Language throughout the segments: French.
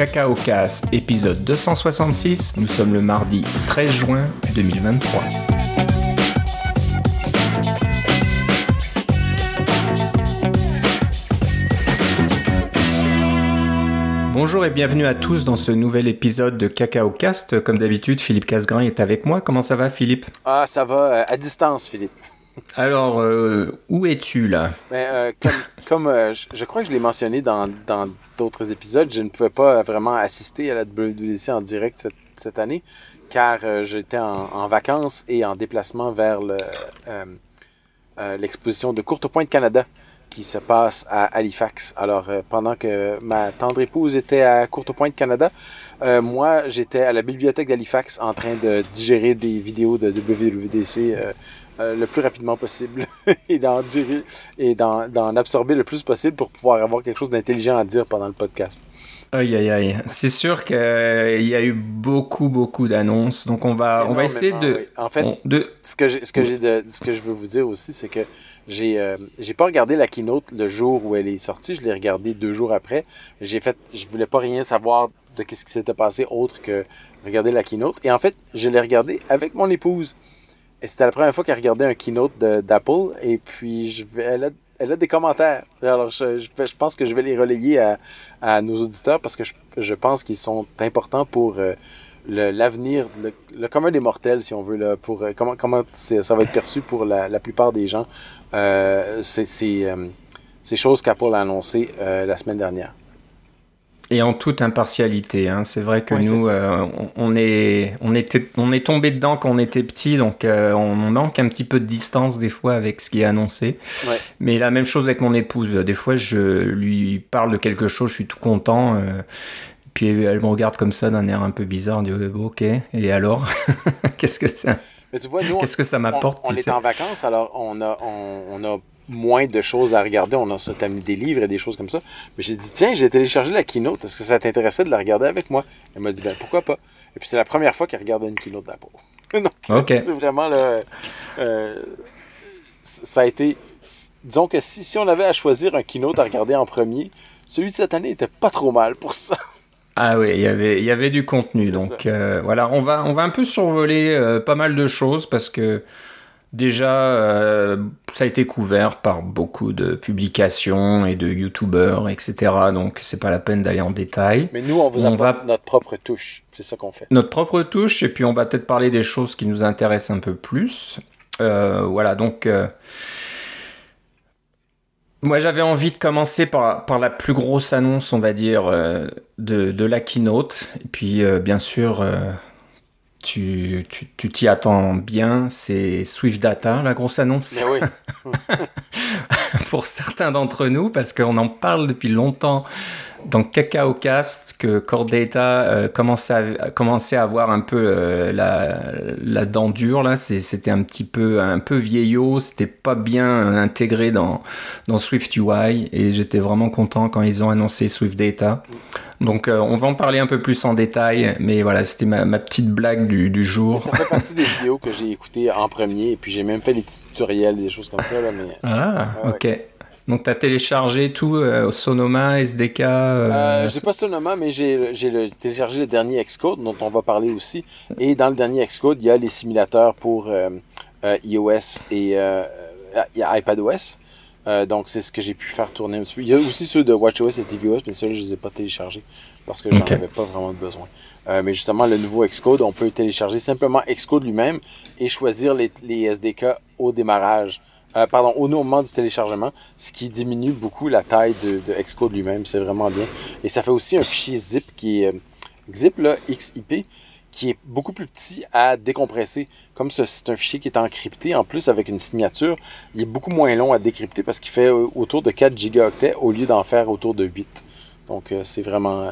Cacao Casse, épisode 266. Nous sommes le mardi 13 juin 2023. Bonjour et bienvenue à tous dans ce nouvel épisode de Cacao Cast. Comme d'habitude, Philippe Casgrain est avec moi. Comment ça va, Philippe? Ah, ça va euh, à distance, Philippe. Alors, euh, où es-tu là? Ben, euh, comme, euh, je, crois que je l'ai mentionné dans d'autres épisodes, je ne pouvais pas vraiment assister à la WWDC en direct cette, année, car j'étais en, vacances et en déplacement vers le, l'exposition de Courte Pointe Canada qui se passe à Halifax. Alors, pendant que ma tendre épouse était à Courte Pointe Canada, moi, j'étais à la bibliothèque d'Halifax en train de digérer des vidéos de WWDC euh, euh, le plus rapidement possible et d'en digérer- et d'en absorber le plus possible pour pouvoir avoir quelque chose d'intelligent à dire pendant le podcast. Aïe aïe aïe. C'est sûr qu'il y a eu beaucoup beaucoup d'annonces, donc on va on va essayer de, oui. En fait, on- de ce que ce que j'ai de, ce que je veux vous dire aussi, c'est que j'ai, euh, j'ai pas regardé la keynote le jour où elle est sortie. Je l'ai regardée deux jours après. J'ai fait, je voulais pas rien savoir de qu'est-ce qui s'était passé autre que regarder la keynote. Et en fait, je l'ai regardée avec mon épouse. Et c'était la première fois qu'elle regardait un keynote d'Apple. Et puis, elle a, des commentaires. Alors, je, pense que je vais les relayer à, nos auditeurs parce que je, pense qu'ils sont importants pour euh, l'avenir, le, commun des mortels, si on veut, là, pour euh, comment, comment ça va être perçu pour la, plupart des gens. Euh, c'est ces choses qu'Apple a annoncées la semaine dernière. Et en toute impartialité. hein. C'est vrai que Ouais, nous euh, on, on est on était on est tombé dedans quand on était petit, donc euh, on manque un petit peu de distance des fois avec ce qui est annoncé. Ouais. Mais la même chose avec mon épouse. Des fois, je lui parle de quelque chose, je suis tout content. euh, puis elle me regarde comme ça d'un air un peu bizarre, elle dit ok. Et alors, qu'est-ce que ça, on, qu'est-ce que ça m'apporte on, on est en vacances, alors on a, on, on a moins de choses à regarder. On a mis des livres et des choses comme ça. Mais j'ai dit, tiens, j'ai téléchargé la keynote. Est-ce que ça t'intéressait de la regarder avec moi? Elle m'a dit, ben pourquoi pas? Et puis c'est la première fois qu'elle regardait une keynote d'Apple. Donc, vraiment, là, euh, ça a été. Disons que si, si on avait à choisir un keynote à regarder en premier, celui de cette année était pas trop mal pour ça. Ah oui, il y avait, il y avait du contenu. Donc euh, voilà, on va, on va un peu survoler euh, pas mal de choses parce que déjà, euh, ça a été couvert par beaucoup de publications et de youtubeurs, etc. Donc c'est pas la peine d'aller en détail. Mais nous, on vous On apporte va- notre propre touche. C'est ça qu'on fait. Notre propre touche, et puis on va peut-être parler des choses qui nous intéressent un peu plus. Euh, voilà, donc... euh, moi, j'avais envie de commencer par, par la plus grosse annonce, on va dire, de, de la keynote. Et puis, bien sûr, tu tu- tu t'y attends bien, c'est Swift Data, la grosse annonce Mais oui. pour certains d'entre nous, parce qu'on en parle depuis longtemps dans Cacao Cast, que Core Data euh, commençait, à, commençait à avoir un peu euh, la, la dent dure, là. C'était un petit peu, un peu vieillot, c'était pas bien intégré dans, dans Swift UI, et j'étais vraiment content quand ils ont annoncé Swift Data. Donc, euh, on va en parler un peu plus en détail, mais voilà, c'était ma, ma petite blague du, du Mais jour. ça fait partie des vidéos que j'ai écoutées en premier, et puis j'ai même fait des petits tutoriels des choses comme ça, là, mais... Ah, Ouais, ok. Donc, tu as téléchargé tout, euh, Sonoma, SDK euh, Euh, j'ai pas Sonoma, mais j'ai téléchargé le dernier Xcode, dont on va parler aussi. Et dans le dernier Xcode, il y a les simulateurs pour euh, euh, iOS et euh, iPadOS. Euh, donc, c'est ce que j'ai pu faire tourner un petit peu. Il y a aussi ceux de WatchOS et tvOS, mais ceux-là, je les ai pas téléchargés parce que j'en Ok. avais pas vraiment besoin. Euh, mais justement, le nouveau Xcode, on peut télécharger simplement Xcode lui-même et choisir les, les SDK au démarrage. Euh, pardon, au moment du téléchargement, ce qui diminue beaucoup la taille de, de Xcode lui-même. C'est vraiment bien. Et ça fait aussi un fichier zip qui est euh, zip là, XIP qui est beaucoup plus petit à décompresser. Comme ce- c'est un fichier qui est encrypté en plus avec une signature, il est beaucoup moins long à décrypter parce qu'il fait euh, autour de 4 gigaoctets au lieu d'en faire autour de 8. Donc c'est vraiment...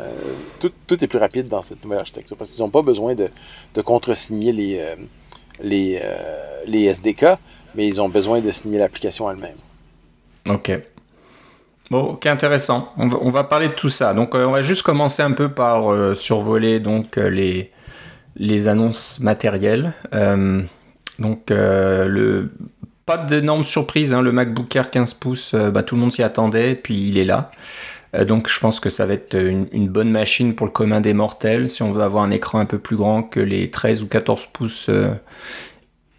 tout, est plus rapide dans cette nouvelle architecture parce qu'ils n'ont pas besoin de, de contresigner les, les, les SDK, mais ils ont besoin de signer l'application elle-même. Ok. Bon, ok, intéressant. On va, parler de tout ça. Donc, euh, on va juste commencer un peu par euh, survoler donc euh, les, les annonces matérielles. Donc, le pas d'énormes surprises. hein, le MacBook Air 15 pouces, bah, tout le monde s'y attendait, puis il est là. Donc je pense que ça va être une, bonne machine pour le commun des mortels si on veut avoir un écran un peu plus grand que les 13 ou 14 pouces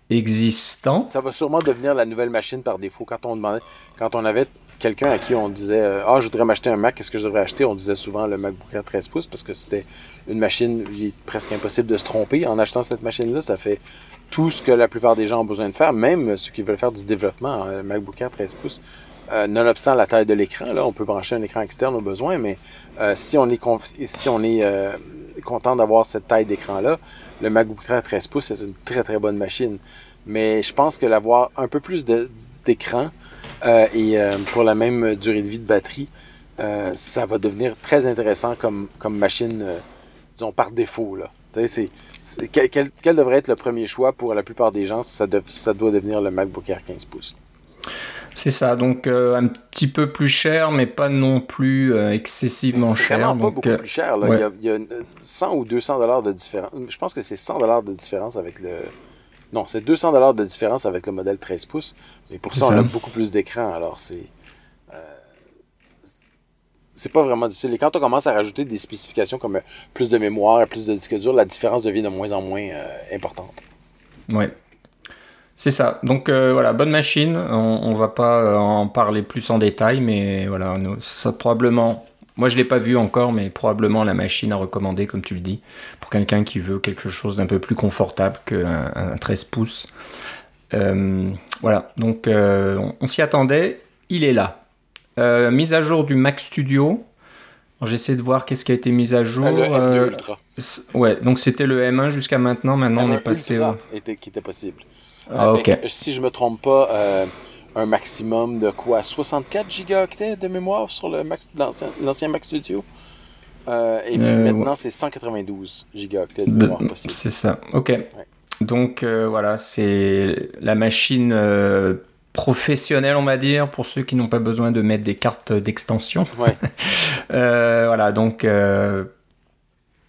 existants. Ça va sûrement devenir la nouvelle machine par défaut. Quand on demandait, quand on avait quelqu'un à qui on disait euh, Ah, je voudrais m'acheter un Mac, qu'est-ce que je devrais acheter On disait souvent le MacBook Air 13 pouces parce que c'était une machine il est presque impossible de se tromper. En achetant cette machine-là, ça fait tout ce que la plupart des gens ont besoin de faire, même ceux qui veulent faire du développement. Le MacBook Air 13 pouces, euh, nonobstant la taille de l'écran, là, on peut brancher un écran externe au besoin, mais euh, si on est, si on est content d'avoir cette taille d'écran-là, le MacBook Air 13 pouces est une très très bonne machine. Mais je pense que l'avoir un peu plus d'écran et pour la même durée de vie de batterie, ça va devenir très intéressant comme, machine, disons, par défaut. Là. Quel, devrait être le premier choix pour la plupart des gens? Ça, ça doit devenir le MacBook Air 15 pouces? C'est ça, donc euh, un petit peu plus cher, mais pas non plus euh, excessivement cher. Vraiment pas beaucoup plus cher. Il, y a, 100 ou 200 dollars de différence. Je pense que c'est 100 dollars de différence avec le. Non, c'est 200 dollars de différence avec le modèle 13 pouces. Mais pour ça, on a beaucoup plus d'écran. Alors c'est. Euh, c'est pas vraiment difficile. Et quand on commence à rajouter des spécifications comme plus de mémoire, plus de disque dur, la différence devient de moins en moins importante. Ouais. C'est ça. Donc euh, voilà, bonne machine. On, ne va pas euh, en parler plus en détail, mais voilà, ça probablement. Moi, je l'ai pas vu encore, mais probablement la machine à recommander, comme tu le dis, pour quelqu'un qui veut quelque chose d'un peu plus confortable qu'un un 13 pouces. Euh, voilà, donc on, s'y attendait. Il est là. mise à jour du Mac Studio. J'essaie de voir qu'est-ce qui a été mis à jour. Le M2 Ultra. Ouais, donc c'était le M1 jusqu'à maintenant. Maintenant, on est passé. Ultra était, qui était possible. Ah, avec, si je me trompe pas, euh, un maximum de quoi 64 gigaoctets de mémoire sur le l'ancien Mac Studio? Euh, et puis euh, maintenant, c'est 192 gigaoctets de mémoire possible. C'est ça, ok. Donc voilà, c'est la machine professionnelle, on va dire, pour ceux qui n'ont pas besoin de mettre des cartes d'extension. Ouais. voilà, donc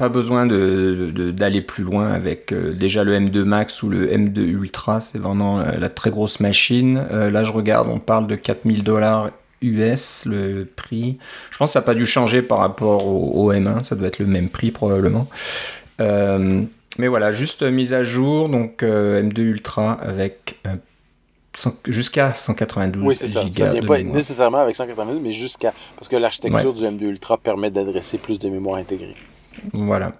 pas besoin d'aller de, plus loin avec euh, déjà le M2 Max ou le M2 Ultra, c'est vraiment euh, la très grosse machine. Euh, là, je regarde, on parle de 4000 dollars US le prix. Je pense que ça n'a pas dû changer par rapport au, M1, ça doit être le même prix probablement. mais voilà, juste mise à jour, donc M2 Ultra avec jusqu'à 192 Oui, c'est ça. Ça vient pas nécessairement avec 192, mais jusqu'à. Parce que l'architecture du M2 Ultra permet d'adresser plus de mémoire intégrée. Voilà.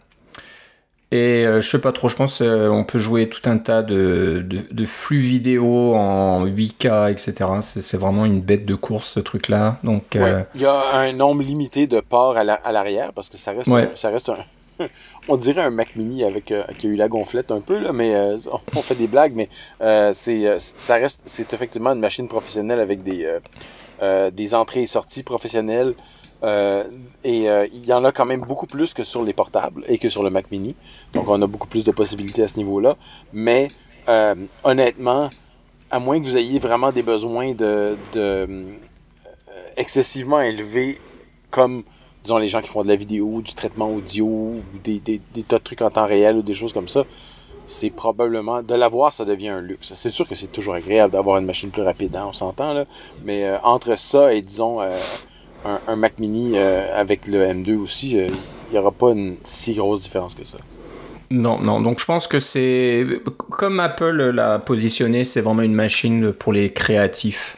Et euh, je sais pas trop, je pense euh, on peut jouer tout un tas de, de, flux vidéo en 8K, etc. C'est vraiment une bête de course ce truc-là. Donc, euh, Il y a un nombre limité de ports à l'arrière parce que ça reste, ça reste un, on dirait un Mac Mini avec qui a eu la gonflette un peu là, mais on fait des blagues, mais c'est ça reste c'est effectivement une machine professionnelle avec des des entrées et sorties professionnelles. Euh, et euh, il y en a quand même beaucoup plus que sur les portables et que sur le Mac Mini. Donc on a beaucoup plus de possibilités à ce niveau-là. Mais euh, honnêtement, à moins que vous ayez vraiment des besoins de, excessivement élevés, comme disons les gens qui font de la vidéo, du traitement audio, ou des tas de trucs en temps réel ou des choses comme ça, c'est probablement de l'avoir, ça devient un luxe. C'est sûr que c'est toujours agréable d'avoir une machine plus rapide, hein, on s'entend là. Mais entre ça et disons un, Mac Mini euh, avec le M2 aussi, euh, il n'y aura pas une si grosse différence que ça. Non, non. Donc je pense que c'est comme Apple l'a positionné, c'est vraiment une machine pour les créatifs.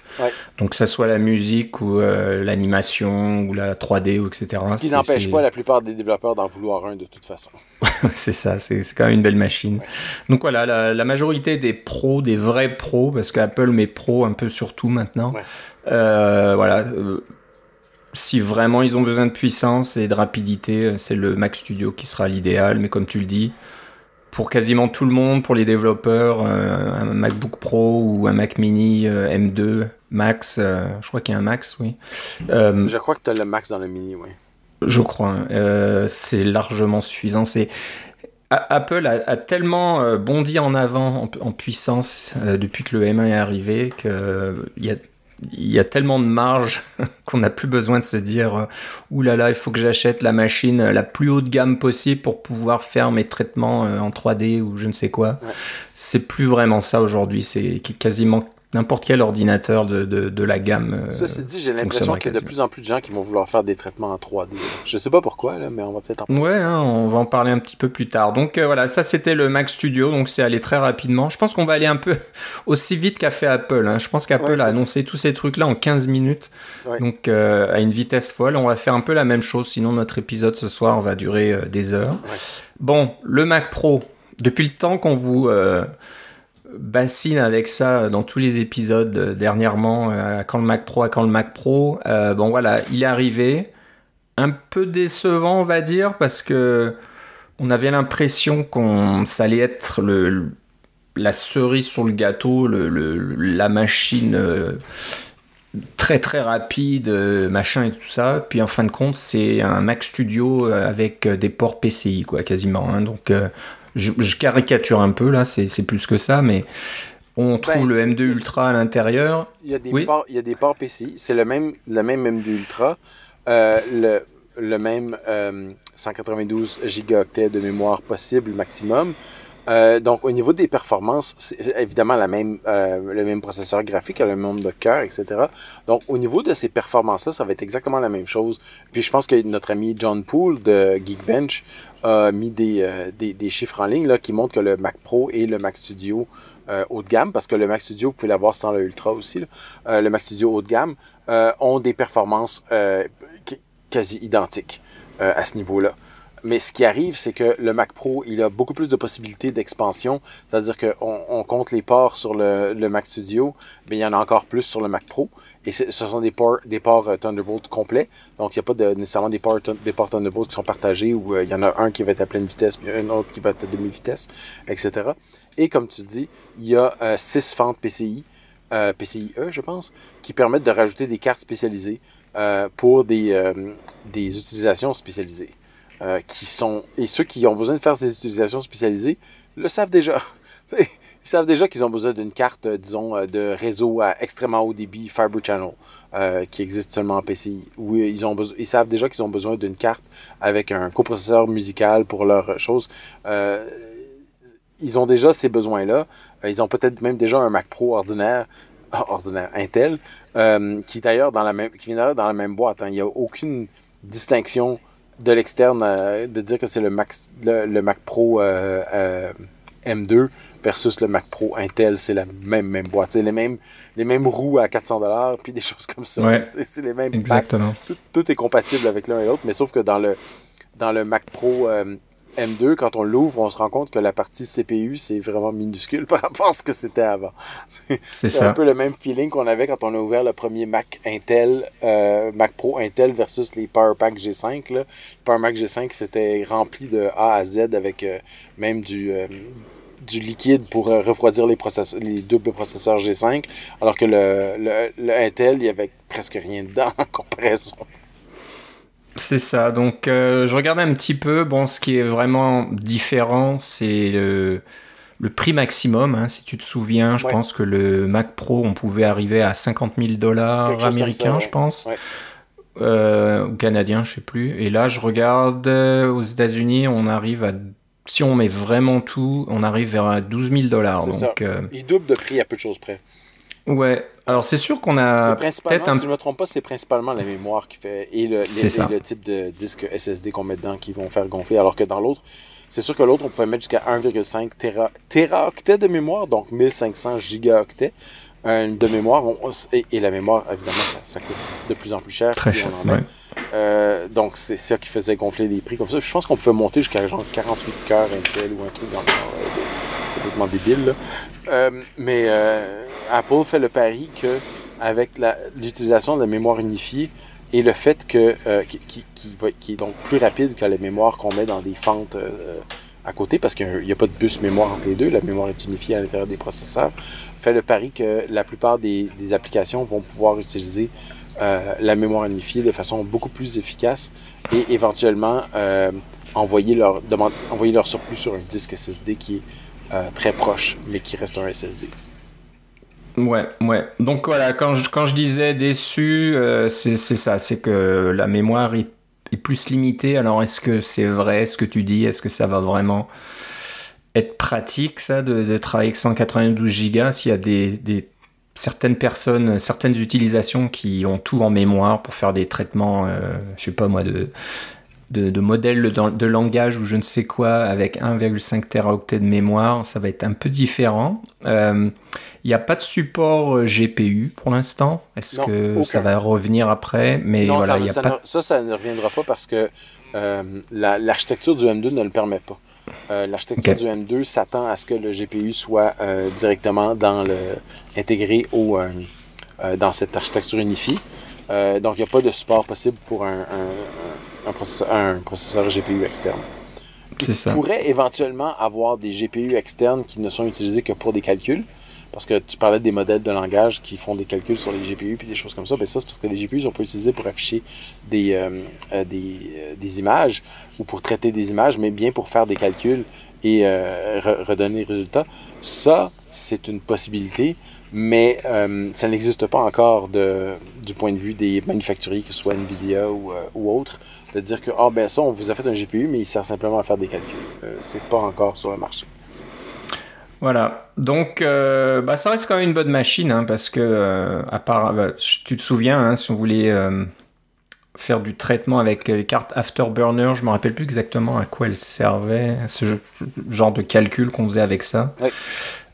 Donc que ce soit la musique ou euh, l'animation ou la 3D ou etc. Ce qui n'empêche pas la plupart des développeurs d'en vouloir un de toute façon. c'est ça, c'est quand même une belle machine. Donc voilà, la, majorité des pros, des vrais pros, parce qu'Apple met pro un peu sur tout maintenant. voilà si vraiment ils ont besoin de puissance et de rapidité, c'est le Mac Studio qui sera l'idéal. Mais comme tu le dis, pour quasiment tout le monde, pour les développeurs, euh, un MacBook Pro ou un Mac Mini euh, M2 Max, euh, je crois qu'il y a un Max, oui. je crois que tu as le Max dans le Mini, oui. Je crois. c'est largement suffisant. C'est Apple a, tellement bondi en avant en, en puissance depuis que le M1 est arrivé qu'il y a il y a tellement de marge qu'on n'a plus besoin de se dire euh, Ouh là là, il faut que j'achète la machine la plus haut de gamme possible pour pouvoir faire mes traitements euh, en 3D ou je ne sais quoi. C'est plus vraiment ça aujourd'hui. C'est quasiment n'importe quel ordinateur de, de, la gamme. Euh, Ceci dit, j'ai l'impression qu'il y a de plus en plus de gens qui vont vouloir faire des traitements en 3D. Je sais pas pourquoi, là, mais on va peut-être en parler. Ouais, hein, on va en parler un petit peu plus tard. Donc euh, voilà, ça c'était le Mac Studio, donc c'est allé très rapidement. Je pense qu'on va aller un peu aussi vite qu'a fait Apple. Hein. Je pense qu'Apple a annoncé tous ces trucs-là en 15 minutes, donc euh, à une vitesse folle. On va faire un peu la même chose, sinon notre épisode ce soir va durer des heures. Bon, le Mac Pro, depuis le temps qu'on vous bassine avec ça dans tous les épisodes euh, dernièrement, euh, quand le Mac Pro, à quand le Mac Pro. Euh, bon voilà, il est arrivé. Un peu décevant, on va dire, parce que on avait l'impression qu'on ça allait être le, la cerise sur le gâteau, le, la machine très très rapide, machin et tout ça. Puis en fin de compte, c'est un Mac Studio avec des ports PCI, quoi, quasiment. Hein. Donc je, caricature un peu là, c'est plus que ça, mais on trouve ben, le M2 Ultra à l'intérieur. Il y a des ports, il y a des ports PCI, c'est le même, le même M2 Ultra, euh, le, le, même 192 euh, gigaoctets de mémoire possible maximum. Euh, donc, au niveau des performances, c'est évidemment la même, euh, le même processeur graphique, le même nombre de cœurs, etc. Donc, au niveau de ces performances-là, ça va être exactement la même chose. Puis, je pense que notre ami John Poole de Geekbench a mis des, euh, des, chiffres en ligne là, qui montrent que le Mac Pro et le Mac Studio euh, haut de gamme, parce que le Mac Studio, vous pouvez l'avoir sans le Ultra aussi, là, le Mac Studio haut de gamme, ont des performances quasi identiques à ce niveau-là. Mais ce qui arrive, c'est que le Mac Pro, il a beaucoup plus de possibilités d'expansion. C'est-à-dire qu'on on compte les ports sur le, Mac Studio, mais il y en a encore plus sur le Mac Pro. Et ce sont des ports, des ports euh, Thunderbolt complets. Donc, il n'y a pas nécessairement des ports, des ports Thunderbolt qui sont partagés où euh, il y en a un qui va être à pleine vitesse, puis un autre qui va être à demi-vitesse, etc. Et comme tu dis, il y a euh, six fentes PCI, euh, PCIe, je pense, qui permettent de rajouter des cartes spécialisées euh, pour des, des utilisations spécialisées. Euh, qui sont et ceux qui ont besoin de faire ces utilisations spécialisées le savent déjà. Ils savent déjà qu'ils ont besoin d'une carte, euh, disons, euh, de réseau à extrêmement haut débit, Fiber Channel, qui existe seulement en PCI. Ou ils, ont ils savent déjà qu'ils ont besoin d'une carte avec un coprocesseur musical pour leur chose. ils ont déjà ces besoins-là. ils ont peut-être même déjà un Mac Pro ordinaire, ordinaire Intel, qui d'ailleurs dans la même, qui vient dans la même boîte. Hein. Il n'y a aucune distinction de l'externe euh, de dire que c'est le Mac, le, Mac Pro euh, euh, M2 versus le Mac Pro Intel, c'est la même, même boîte. C'est les mêmes, les mêmes roues à 400 dollars, puis des choses comme ça. C'est les mêmes Exactement. Tout, est compatible avec l'un et l'autre, mais sauf que dans le, dans le Mac Pro M2, quand on l'ouvre, on se rend compte que la partie CPU, c'est vraiment minuscule par rapport à ce que c'était avant. C'est un peu le même feeling qu'on avait quand on a ouvert le premier Mac Intel, euh, Mac Pro Intel versus les Power Pack G5. Là. Le Power Mac G5, c'était rempli de A à Z avec euh, même du, euh, du liquide pour refroidir les, les doubles processeurs G5, alors que le, le, le Intel, il y avait presque rien dedans en comparaison. C'est ça. Donc, euh, je regardais un petit peu. Bon, ce qui est vraiment différent, c'est le, le, prix maximum. Hein, si tu te souviens, je pense que le Mac Pro, on pouvait arriver à 50 000 dollars américains, je pense. Euh, ou canadiens, je sais plus. Et là, je regarde euh, aux États-Unis, on arrive à. Si on met vraiment tout, on arrive vers 12 000 dollars. Donc, Il double de prix à peu de choses près. Ouais, alors c'est sûr qu'on a peut-être un... Si je me trompe pas, c'est principalement la mémoire qui fait et le, le type de disque SSD qu'on met dedans qui vont faire gonfler, alors que dans l'autre, c'est sûr que l'autre, on pouvait mettre jusqu'à 1,5 téra... teraoctets de mémoire, donc 1500 gigaoctets de mémoire. et, la mémoire, évidemment, ça, coûte de plus en plus cher. Très cher, euh, donc c'est ça qui faisait gonfler les prix comme ça. Je pense qu'on pouvait monter jusqu'à genre 48 cœurs Intel ou un truc dans le euh, complètement débile. Là. Euh, mais... Euh, Apple fait le pari que avec l'utilisation de la mémoire unifiée et le fait que euh, qui, qui, est donc plus rapide que la mémoire qu'on met dans des fentes euh, à côté, parce qu'il n'y a pas de bus mémoire entre les deux, la mémoire est unifiée à l'intérieur des processeurs, fait le pari que la plupart des, applications vont pouvoir utiliser euh, la mémoire unifiée de façon beaucoup plus efficace et éventuellement envoyer, leur, envoyer leur surplus sur un disque SSD qui est très proche, mais qui reste un SSD. Ouais, ouais. Donc voilà, quand je, quand je disais déçu, euh, c'est ça, c'est que la mémoire est, plus limitée. Alors est-ce que c'est vrai ce que tu dis Est-ce que ça va vraiment être pratique, ça, de, travailler avec 192 gigas S'il y a des, des, certaines personnes, certaines utilisations qui ont tout en mémoire pour faire des traitements, je sais pas moi, de, de, modèles de, langage ou je ne sais quoi avec 1,5 teraoctets de mémoire, ça va être un peu différent. Il n'y a pas de support GPU pour l'instant. Est-ce que ça va revenir après? Mais voilà, ça, y a pas... ça, ça ne reviendra pas parce que l'architecture du M2 ne le permet pas. Euh, l'architecture du M2 s'attend à ce que le GPU soit euh, directement dans le, intégré au, euh, dans cette architecture unifiée. donc, il n'y a pas de support possible pour un, un, processeur, GPU externe. C'est ça. pourrait éventuellement avoir des GPU externes qui ne sont utilisés que pour des calculs. Parce que tu parlais des modèles de langage qui font des calculs sur les GPU puis des choses comme ça. Ben ça, c'est parce que les GPU sont pas utilisés pour afficher des, euh, euh, euh, des, images ou pour traiter des images, mais bien pour faire des calculs et redonner les résultats. Ça, c'est une possibilité, mais ça n'existe pas encore de, du point de vue des manufacturiers, que ce soit Nvidia ou, ou autre, de dire que ah ben ça, on vous a fait un GPU, mais il sert simplement à faire des calculs. c'est pas encore sur le marché. Voilà, donc euh, bah, ça reste quand même une bonne machine, hein, parce que, euh, à part, bah, tu te souviens, hein, si on voulait euh, faire du traitement avec les cartes Afterburner, je me rappelle plus exactement à quoi elles servaient, ce genre de calcul qu'on faisait avec ça.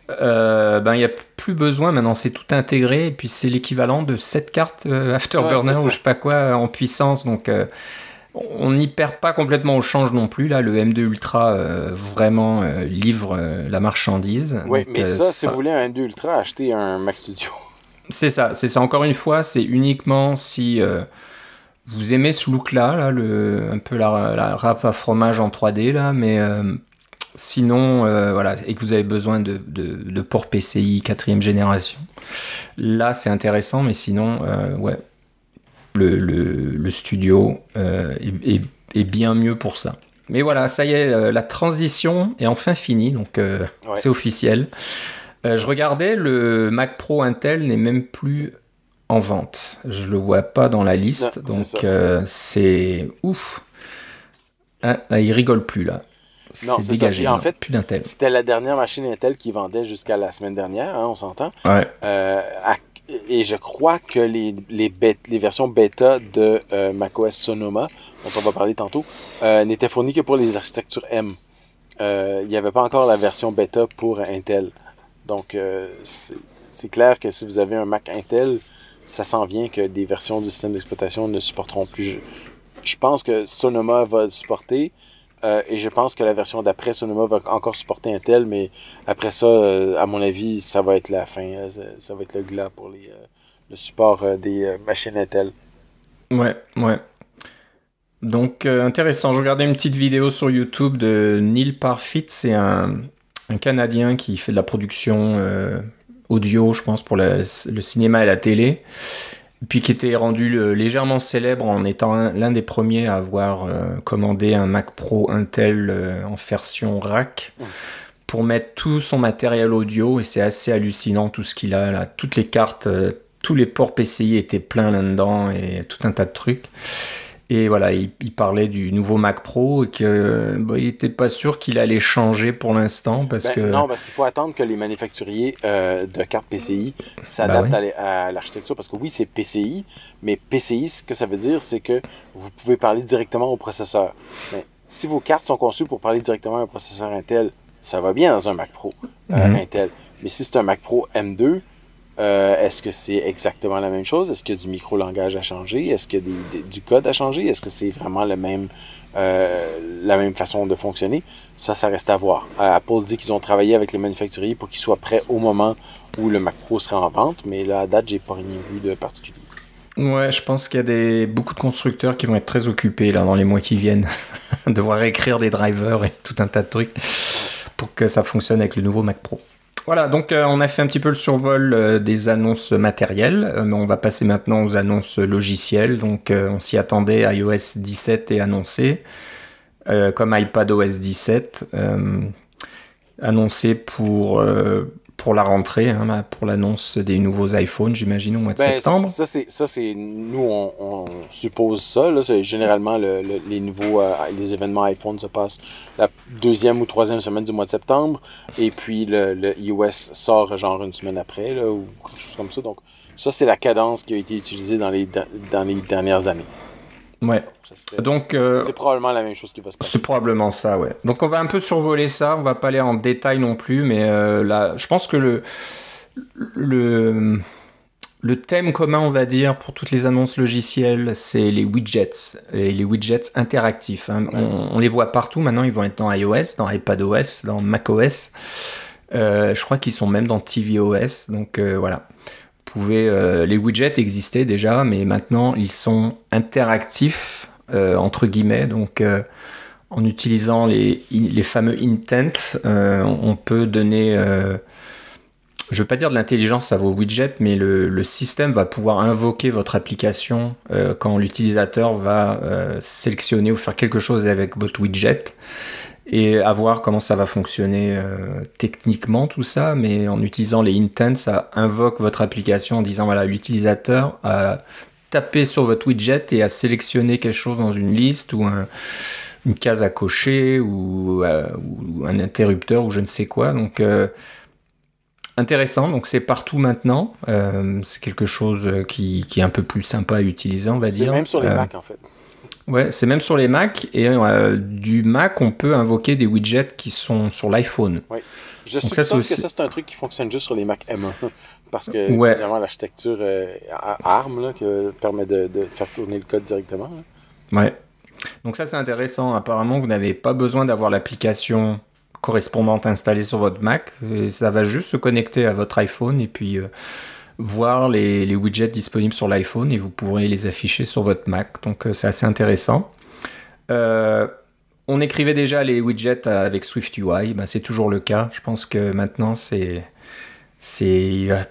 Ben il n'y a plus besoin maintenant, c'est tout intégré et puis c'est l'équivalent de 7 cartes Afterburner ou je sais pas quoi en puissance donc on n'y perd pas complètement au change non plus. Là, le M2 Ultra euh, vraiment euh, livre euh, la marchandise. Oui, mais ça, si vous voulez un M2 Ultra, achetez un Mac Studio. C'est ça, c'est ça. Encore une fois, c'est uniquement si vous aimez ce look-là, le, un peu la, la râpe à fromage en 3D, là, mais sinon, voilà, et que vous avez besoin de, de, port PCI quatrième génération, là, c'est intéressant, mais sinon, ouais, le, studio euh, est, bien mieux pour ça. Mais voilà, ça y est, euh, la transition est enfin finie, donc euh, c'est officiel. je regardais, le Mac Pro Intel n'est même plus en vente. Je le vois pas dans la liste, donc c'est ouf. Ah, là, il rigole plus là. C'est dégagé. en fait, plus d'Intel. C'était la dernière machine Intel qui vendait jusqu'à la semaine dernière, hein, on s'entend. Ouais. à et je crois que les, les, les versions bêta de euh, macOS Sonoma, dont on va parler tantôt, euh, n'étaient fournies que pour les architectures M. Euh, il n'y avait pas encore la version bêta pour Intel. Donc, euh, c'est clair que si vous avez un Mac Intel, ça s'en vient que des versions du système d'exploitation ne supporteront plus. Je, je, pense que Sonoma va le supporter. Euh, et je pense que la version d'après Sonoma va encore supporter Intel, mais après ça, euh, à mon avis, ça va être la fin. Euh, ça, va être le glas pour le support des machines Intel. Ouais, ouais. Donc, intéressant. Je regardais une petite vidéo sur YouTube de Neil Parfit. C'est un, un, Canadien qui fait de la production audio, je pense, pour le cinéma et la télé puis qui était rendu légèrement célèbre en étant l'un des premiers à avoir euh, commandé un Mac Pro Intel euh, en version rack pour mettre tout son matériel audio et c'est assez hallucinant tout ce qu'il a là, toutes les cartes, euh, tous les ports PCI étaient pleins là-dedans et tout un tas de trucs. Et voilà, il, parlait du nouveau Mac Pro et qu'il bah, n'était pas sûr qu'il allait changer pour l'instant parce ben, que... Non, parce qu'il faut attendre que les manufacturiers euh, de cartes PCI s'adaptent bah à l'architecture. Parce que oui, c'est PCI, mais PCI, ce que ça veut dire, c'est que vous pouvez parler directement au processeur. Mais si vos cartes sont conçues pour parler directement à un processeur Intel, ça va bien dans un Mac Pro euh, mhm. Intel. Mais si c'est un Mac Pro M2, euh, est-ce que c'est exactement la même chose? Est-ce a du micro-langage à changer? Est-ce qu'il y a du code à changer? Est-ce que c'est vraiment euh, la même façon de fonctionner? Ça, ça reste à voir. Euh, Apple dit qu'ils ont travaillé avec les manufacturiers pour qu'ils soient prêts au moment où le Mac Pro sera en vente, mais là, à date, j'ai pas rien vu de particulier. Ouais, je pense qu'il y a des, beaucoup de constructeurs qui vont être très occupés là dans les mois qui viennent, devoir écrire des drivers et tout un tas de trucs pour que ça fonctionne avec le nouveau Mac Pro. Voilà, donc euh, on a fait un petit peu le survol euh, des annonces matérielles, euh, mais on va passer maintenant aux annonces logicielles. Donc on s'y attendait, iOS 17 est annoncé, comme iPadOS 17, annoncé pour pour la rentrée, hein, pour l'annonce des nouveaux iPhones, j'imagine, au mois de Ben, septembre. Ça, c'est, ça, c'est, nous, on, on suppose ça. Là, c'est généralement le, le- les nouveaux, euh, les événements iPhone se passent la deuxième ou troisième semaine du mois de septembre. Et puis, le, le iOS sort genre une semaine après, là, ou quelque chose comme ça. Donc, ça, c'est la cadence qui a été utilisée dans les, dans les dernières années. Ouais. Donc, euh, c'est probablement la même chose qui va se passer. c'est probablement ça, ouais. Donc, on va un peu survoler ça. On va pas aller en détail non plus, mais euh, là, je pense que le, le, le thème commun, on va dire, pour toutes les annonces logicielles, c'est les widgets et les widgets interactifs. hein. On, on les voit partout maintenant. Ils vont être dans iOS, dans iPadOS, dans macOS. Euh, je crois qu'ils sont même dans tvOS. Donc euh, voilà. Pouvez, euh, les widgets existaient déjà, mais maintenant ils sont interactifs euh, entre guillemets. Donc euh, en utilisant les, les fameux intents, euh, on peut donner, je ne veux pas dire de l'intelligence à vos widgets, mais le, le système va pouvoir invoquer votre application quand l'utilisateur va sélectionner ou faire quelque chose avec votre widget et à voir comment ça va fonctionner euh, techniquement tout ça, mais en utilisant les intents, ça invoque votre application en disant voilà l'utilisateur a tapé sur votre widget et a sélectionné quelque chose dans une liste ou un- une case à cocher ou, euh, ou un interrupteur ou je ne sais quoi. Donc euh, intéressant, donc c'est partout maintenant. Euh, c'est quelque chose qui, qui est un peu plus sympa à utiliser, on va C'est dire. même sur les Euh, Mac, en fait. Ouais, c'est même sur les Mac et euh, du Mac, on peut invoquer des widgets qui sont sur l'iPhone. Je Donc ça, soupçonne c'est que ça, c'est un truc qui fonctionne juste sur les Mac M1. Parce que, Ouais. évidemment, l'architecture euh, ARM là, que permet de, de faire tourner le code directement. là. Ouais. Donc ça, c'est intéressant. Apparemment, vous n'avez pas besoin d'avoir l'application correspondante installée sur votre Mac. Et ça va juste se connecter à votre iPhone et puis euh, voir les, widgets disponibles sur l'iPhone et vous pourrez les afficher sur votre Mac. Donc euh, c'est assez intéressant. Euh, on écrivait déjà les widgets avec SwiftUI, ben, c'est toujours le cas. Je pense que maintenant c'est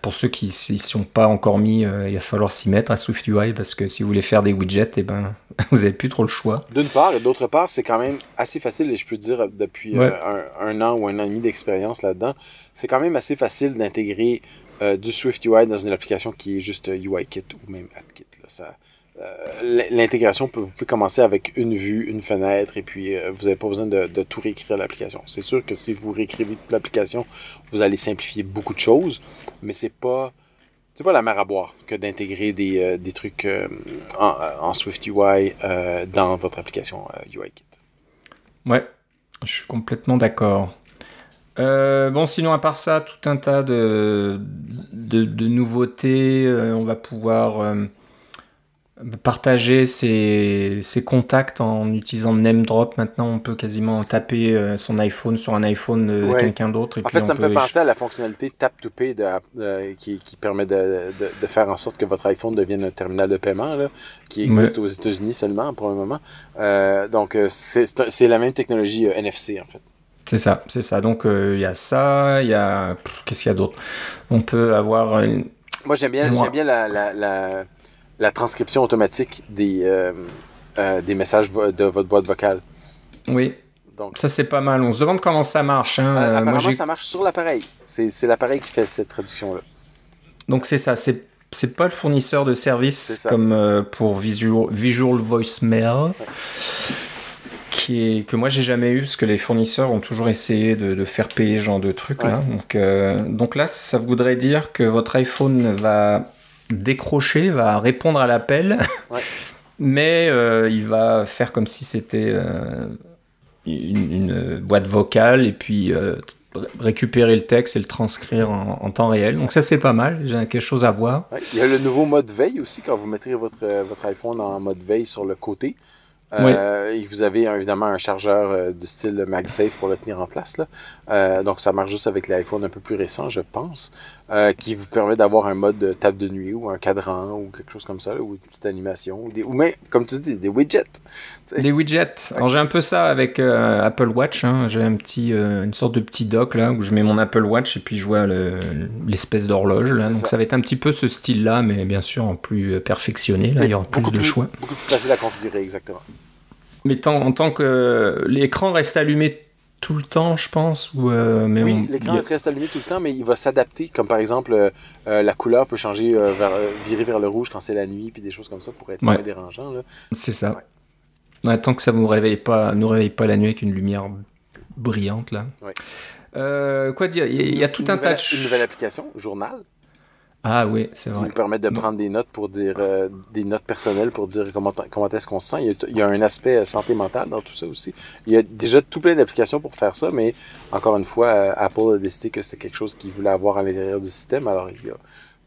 pour ceux qui ne sont pas encore mis, euh, il va falloir s'y mettre à SwiftUI parce que si vous voulez faire des widgets, et ben vous n'avez plus trop le choix. D'une part, et d'autre part, c'est quand même assez facile, et je peux dire depuis Ouais. euh, un, un an ou un an et demi d'expérience là-dedans, c'est quand même assez facile d'intégrer euh, du SwiftUI dans une application qui est juste euh, UIKit ou même AppKit. Là. Ça, euh, l- L'intégration, peut, vous pouvez commencer avec une vue, une fenêtre, et puis euh, vous n'avez pas besoin de, de tout réécrire l'application. C'est sûr que si vous réécrivez toute l'application, vous allez simplifier beaucoup de choses, mais c'est pas c'est pas la mer à boire que d'intégrer des, euh, des trucs euh, en, en SwiftUI euh, dans votre application UIKit. Ouais, je suis complètement d'accord. Bon, sinon, à part ça, tout un tas de, de, nouveautés. On va pouvoir partager ses, ses contacts en utilisant NameDrop. Maintenant, on peut quasiment taper euh, son iPhone sur un iPhone de Ouais. quelqu'un d'autre. En fait, ça me fait penser à la fonctionnalité Tap to Pay de, euh, qui, qui permet de, de, de faire en sorte que votre iPhone devienne un terminal de paiement, là, qui existe aux États-Unis seulement pour le moment. Euh, donc, c'est la même technologie euh, NFC, en fait. C'est ça, c'est ça. Donc, il y a ça, il y a... Qu'est-ce qu'il y a d'autre? On peut avoir... une- Moi, j'aime bien, j'aime bien la, la, la, la transcription automatique des, euh, euh, des messages de votre boîte vocale. Oui, Donc, ça c'est pas mal. On se demande comment ça marche. hein. euh, Euh, moi, apparemment, ça marche sur l'appareil. C'est l'appareil qui fait cette traduction-là. Donc c'est ça, c'est c'est pas le fournisseur de C'est service ça. comme euh, pour Visual, Visual Voicemail, qui est, que moi j'ai jamais eu, parce que les fournisseurs ont toujours essayé de, de faire payer ce genre de trucs là. Donc, euh, donc là, ça voudrait dire que votre iPhone va décrocher, va répondre à l'appel, Ouais. mais euh, il va faire comme si c'était euh, une, une boîte vocale et puis euh, récupérer le texte et le transcrire en, en temps réel. Donc ça c'est pas mal, j'ai quelque chose à voir. Ouais. Il y a le nouveau mode veille aussi, quand vous mettrez votre, votre iPhone en mode veille sur le côté. Euh, Et vous avez évidemment un chargeur euh, du style MagSafe pour le tenir en place. Là. Euh, donc ça marche juste avec l'iPhone un peu plus récent, je pense, euh, qui vous permet d'avoir un mode de table de nuit ou un cadran ou quelque chose comme ça, là, ou une petite animation, ou, des, ou mais, comme tu dis, des widgets. Des widgets. Alors j'ai un peu ça avec Apple Watch. hein. J'ai un petit, une sorte de petit dock là où je mets mon Apple Watch et puis je vois le- l'espèce d'horloge. là. Donc ça. ça. va être un petit peu ce style-là, mais bien sûr en plus perfectionné. Là, il y aura plus beaucoup de choix. Beaucoup plus facile à configurer, exactement. Mais tant, en tant que l'écran reste allumé tout le temps, je pense. Ou, euh, mais oui, on- l'écran il reste allumé tout le temps, mais il va s'adapter. Comme par exemple, euh, euh, la couleur peut changer, euh, vers, euh, virer vers le rouge quand c'est la nuit, puis des choses comme ça pour être Ouais. moins dérangeant. C'est ça. Ouais, tant que ça vous réveille pas, nous réveille pas la nuit avec une lumière brillante là. Euh, quoi dire Il y a- y a tout Une un nouvelle- tas de Une nouvelle application, Journal, Ah oui, c'est qui vrai. nous permet de prendre des notes pour dire euh, des notes personnelles pour dire comment, comment est-ce qu'on se sent. Il y, a, il y a un aspect euh, santé mentale dans tout ça aussi. Il y a déjà tout plein d'applications pour faire ça, mais encore une fois, euh, Apple a décidé que c'était quelque chose qu'ils voulaient avoir à l'intérieur du système. Alors il y a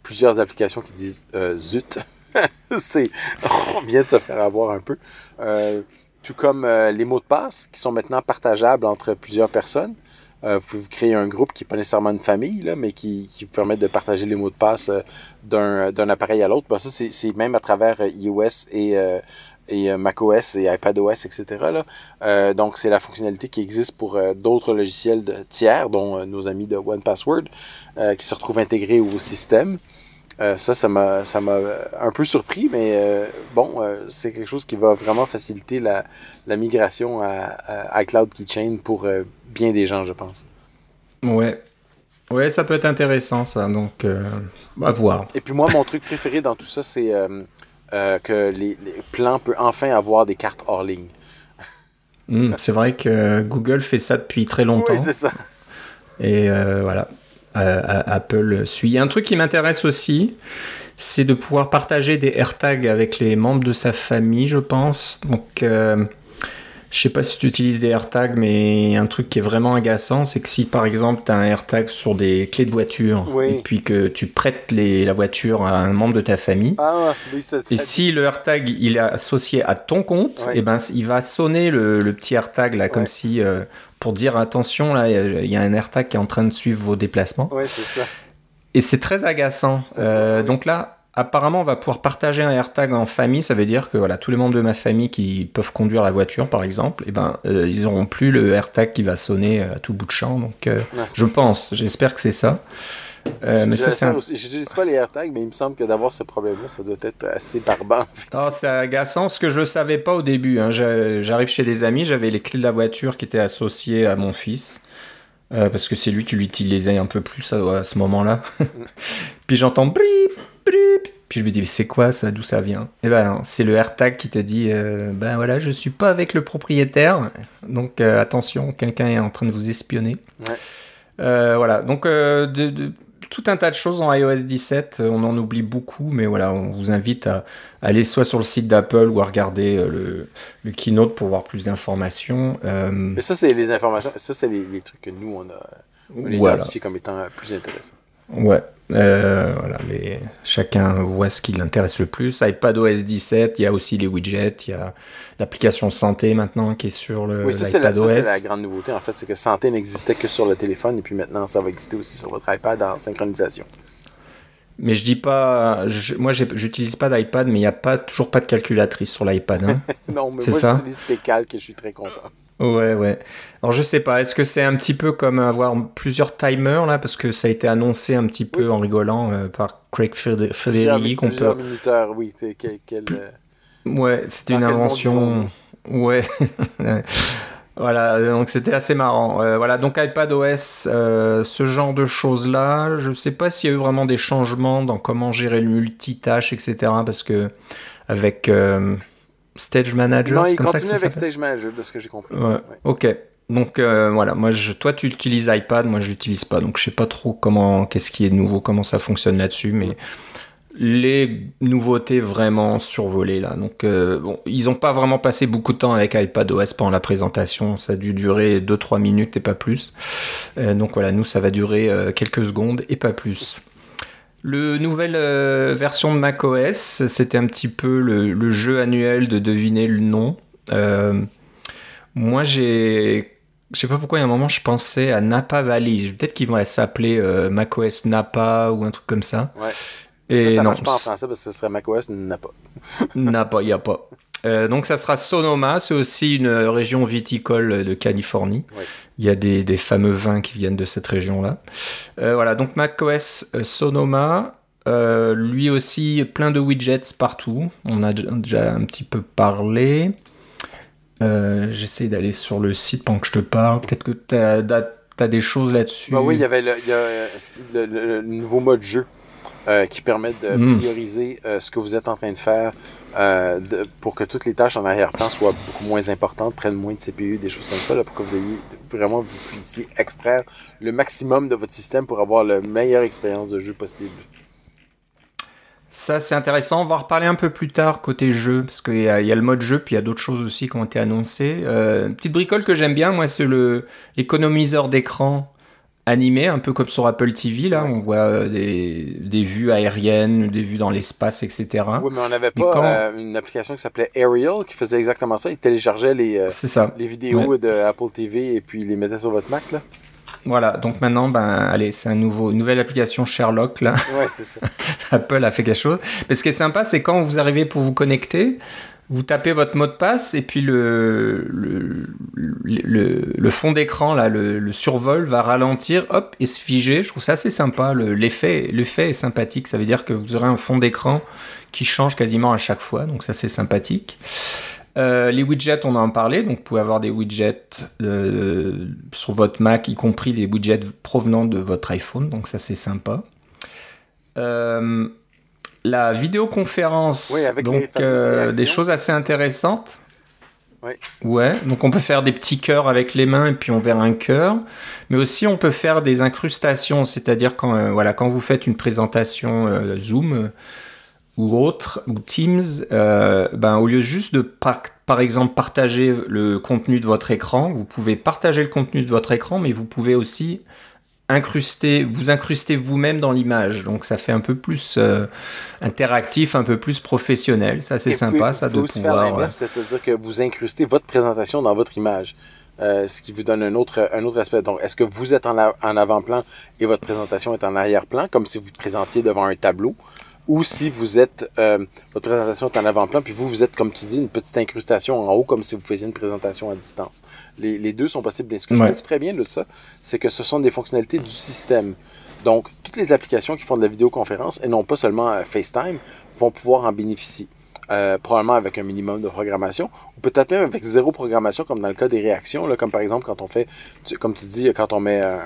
plusieurs applications qui disent euh, zut. c'est on vient de se faire avoir un peu. Tout comme les mots de passe qui sont maintenant partageables entre plusieurs personnes. Euh, vous créer un groupe qui n'est pas nécessairement une famille, là, mais qui, vous permet de partager les mots de passe euh, d'un appareil à l'autre. Ben, ça, c'est même à travers euh, iOS et, euh, et macOS et iPadOS, etc. Donc, c'est la fonctionnalité qui existe pour d'autres logiciels tiers, dont nos amis de OnePassword, qui se retrouvent intégrés au système. Ça, ça m'a, un peu surpris, mais bon, c'est quelque chose qui va vraiment faciliter la, migration à, à iCloud Keychain pour bien des gens, je pense. Ouais. Ouais, ça peut être intéressant ça. Donc, euh, à voir. Et puis moi, mon truc préféré dans tout ça, c'est euh, euh, que les, les plans peuvent enfin avoir des cartes hors ligne. Hmm, c'est vrai que Google fait ça depuis très longtemps. Oui, c'est ça. Et voilà, Apple suit. Un truc qui m'intéresse aussi, c'est de pouvoir partager des AirTags avec les membres de sa famille, je pense. Donc, je sais pas si tu utilises des AirTags, mais un truc qui est vraiment agaçant, c'est que si par exemple tu as un AirTag sur des clés de voiture, Oui. et puis que tu prêtes les, la voiture à un membre de ta famille, Ah, oui, ça, et ça- si le AirTag il est associé à ton compte, Ouais. et ben il va sonner le, le petit AirTag là, comme si euh, pour dire attention là, il y a- il y a un AirTag qui est en train de suivre vos déplacements. Ouais, c'est ça. Et c'est très agaçant. Ça Euh, oui. Donc là, apparemment, on va pouvoir partager un AirTag en famille. Ça veut dire que voilà, tous les membres de ma famille qui peuvent conduire la voiture, par exemple, et ben euh, ils auront plus le AirTag qui va sonner à tout bout de champ. Donc euh, Non, c'est je pense, j'espère que c'est ça. Euh, mais ça c'est un... Je n'utilise pas les AirTags, mais il me semble que d'avoir ce problème-là, ça doit être assez barbant. Oh, c'est agaçant parce que je le savais pas au début. hein. J'a- J'arrive chez des amis, j'avais les clés de la voiture qui étaient associées à mon fils. euh, parce que c'est lui qui l'utilisait un peu plus à, à ce moment-là. Puis j'entends brip. Puis je me dis, mais c'est quoi ça? D'où ça vient? Et ben, c'est le AirTag qui te dit, euh, ben voilà, je suis pas avec le propriétaire. Donc euh, attention, quelqu'un est en train de vous espionner. Ouais. Euh, voilà, donc euh, de, de- tout un tas de choses en iOS 17, euh, on en oublie beaucoup, mais voilà, on vous invite à aller soit sur le site d'Apple ou à regarder euh, le, le keynote pour voir plus d'informations. Euh, Mais ça, c'est les informations, ça, c'est les, les trucs que nous, on a, on voilà, identifiés comme étant plus intéressants. Ouais, euh, voilà, les, chacun voit ce qui l'intéresse le plus. iPadOS 17, il y a aussi les widgets, il y a l'application santé maintenant qui est sur le Oui, ça, c'est la, grande nouveauté, en fait, c'est que Santé n'existait que sur le téléphone, et puis maintenant, ça va exister aussi sur votre iPad en synchronisation. Mais je dis pas, je- moi j'utilise pas d'iPad, mais il n'y a pas, toujours pas de calculatrice sur l'iPad. hein. Non, mais moi, j'utilise Pécal, que je suis très content. Ouais, ouais. Alors je sais pas, est-ce que c'est un petit peu comme avoir plusieurs timers là, parce que ça a été annoncé un petit peu Oui. en rigolant euh, par Craig Fede- Plusieurs, Federighi qu'on peut. minuteurs, oui. Quel, quel, euh, Ouais, c'était une invention. Ouais. voilà, donc c'était assez marrant. Euh, voilà, donc iPadOS, euh, ce genre de choses là, je sais pas s'il y a eu vraiment des changements dans comment gérer le multitâche, etc. Parce que avec euh, Stage Manager, Non, il comme ça que continue ça avec Stage Manager, de ce que j'ai compris. Ouais. Ouais. Ok. Donc euh, voilà, moi je, toi tu utilises iPad, moi je l'utilise pas, donc je sais pas trop comment, qu'est-ce qui est nouveau, comment ça fonctionne là-dessus, mais les nouveautés vraiment survolées là. Donc euh, bon, ils ont pas vraiment passé beaucoup de temps avec iPadOS pendant la présentation, ça a dû durer 2-3 minutes et pas plus. Euh, donc voilà, nous ça va durer quelques secondes et pas plus. Le nouvelle euh, version de macOS, c'était un petit peu le, le jeu annuel de deviner le nom. Euh, moi, j'ai. Je sais pas pourquoi, il y a un moment, je pensais à Napa Valley. Peut-être qu'ils vont s'appeler euh, macOS Napa ou un truc comme ça. Ouais. Et ça, ça non, marche pas en français parce que ce serait macOS n'a pas. Napa, il n'y a pas. Euh, donc, ça sera Sonoma. C'est aussi une région viticole de Californie. Ouais. Il y a des, des fameux vins qui viennent de cette région-là. Euh, voilà, donc macOS euh, Sonoma. Euh, lui aussi, plein de widgets partout. On a déjà un petit peu parlé. J'essaie d'aller sur le site pendant que je te parle. Peut-être que tu as, des choses là-dessus. Bah oui, il y avait le, nouveau mode jeu qui permet de hmm. prioriser ce que vous êtes en train de faire euh, pour que toutes les tâches en arrière-plan soient beaucoup moins importantes, prennent moins de CPU, des choses comme ça, là, pour que vous ayez vraiment, vous puissiez extraire le maximum de votre système pour avoir la meilleure expérience de jeu possible. Ça, c'est intéressant. On va en reparler un peu plus tard côté jeu, parce qu'il y, a le mode jeu, puis il y a d'autres choses aussi qui ont été annoncées. Euh, une petite bricole que j'aime bien, moi, c'est l'économiseur d'écran animé, un peu comme sur Apple TV, là, on voit euh, des, des, vues aériennes, des vues dans l'espace, etc. Oui, mais on n'avait pas euh, une application qui s'appelait Aerial qui faisait exactement ça. Il téléchargeait les, euh, les vidéos de Apple TV et puis les mettait sur votre Mac, là. Voilà, donc maintenant, ben, allez, c'est un nouveau, une nouvelle application Sherlock, là. Ouais, c'est ça. Apple a fait quelque chose. Mais ce qui est sympa, c'est quand vous arrivez pour vous connecter, vous tapez votre mot de passe et puis le, fond d'écran, là, le, survol va ralentir, hop, et se figer. Je trouve ça assez sympa. L'effet l'effet est sympathique. Ça veut dire que vous aurez un fond d'écran qui change quasiment à chaque fois. Donc ça, c'est sympathique. Euh, les widgets, on en parlé, donc vous pouvez avoir des widgets euh, sur votre Mac, y compris les widgets provenant de votre iPhone, donc ça c'est sympa. Euh, la vidéoconférence, donc euh, des choses assez intéressantes. Oui. Ouais, donc on peut faire des petits cœurs avec les mains et puis on verra un cœur. Mais aussi on peut faire des incrustations, c'est-à-dire quand, euh, voilà, quand vous faites une présentation euh, Zoom ou autre, ou Teams, ben, au lieu juste de par, par exemple partager le contenu de votre écran, vous pouvez partager le contenu de votre écran, mais vous pouvez aussi incruster, vous incrustez vous-même dans l'image. Donc ça fait un peu plus euh, interactif, un peu plus professionnel. Ça c'est sympa, ça de pouvoir. Euh, c'est-à-dire que vous incrustez votre présentation dans votre image. Euh, ce qui vous donne un autre, un autre aspect. Donc, est-ce que vous êtes en, en avant-plan et votre présentation est en arrière-plan, comme si vous vous présentiez devant un tableau, ou si vous êtes, euh, votre présentation est en avant-plan, puis vous, vous êtes, comme tu dis, une petite incrustation en haut, comme si vous faisiez une présentation à distance. Les, les deux sont possibles. Mais ce que je trouve très bien de ça, c'est que ce sont des fonctionnalités du système. Donc, toutes les applications qui font de la vidéoconférence, et non pas seulement euh, FaceTime, vont pouvoir en bénéficier. Euh, probablement avec un minimum de programmation, ou peut-être même avec zéro programmation, comme dans le cas des réactions, comme par exemple quand on fait, comme tu dis, quand on met euh,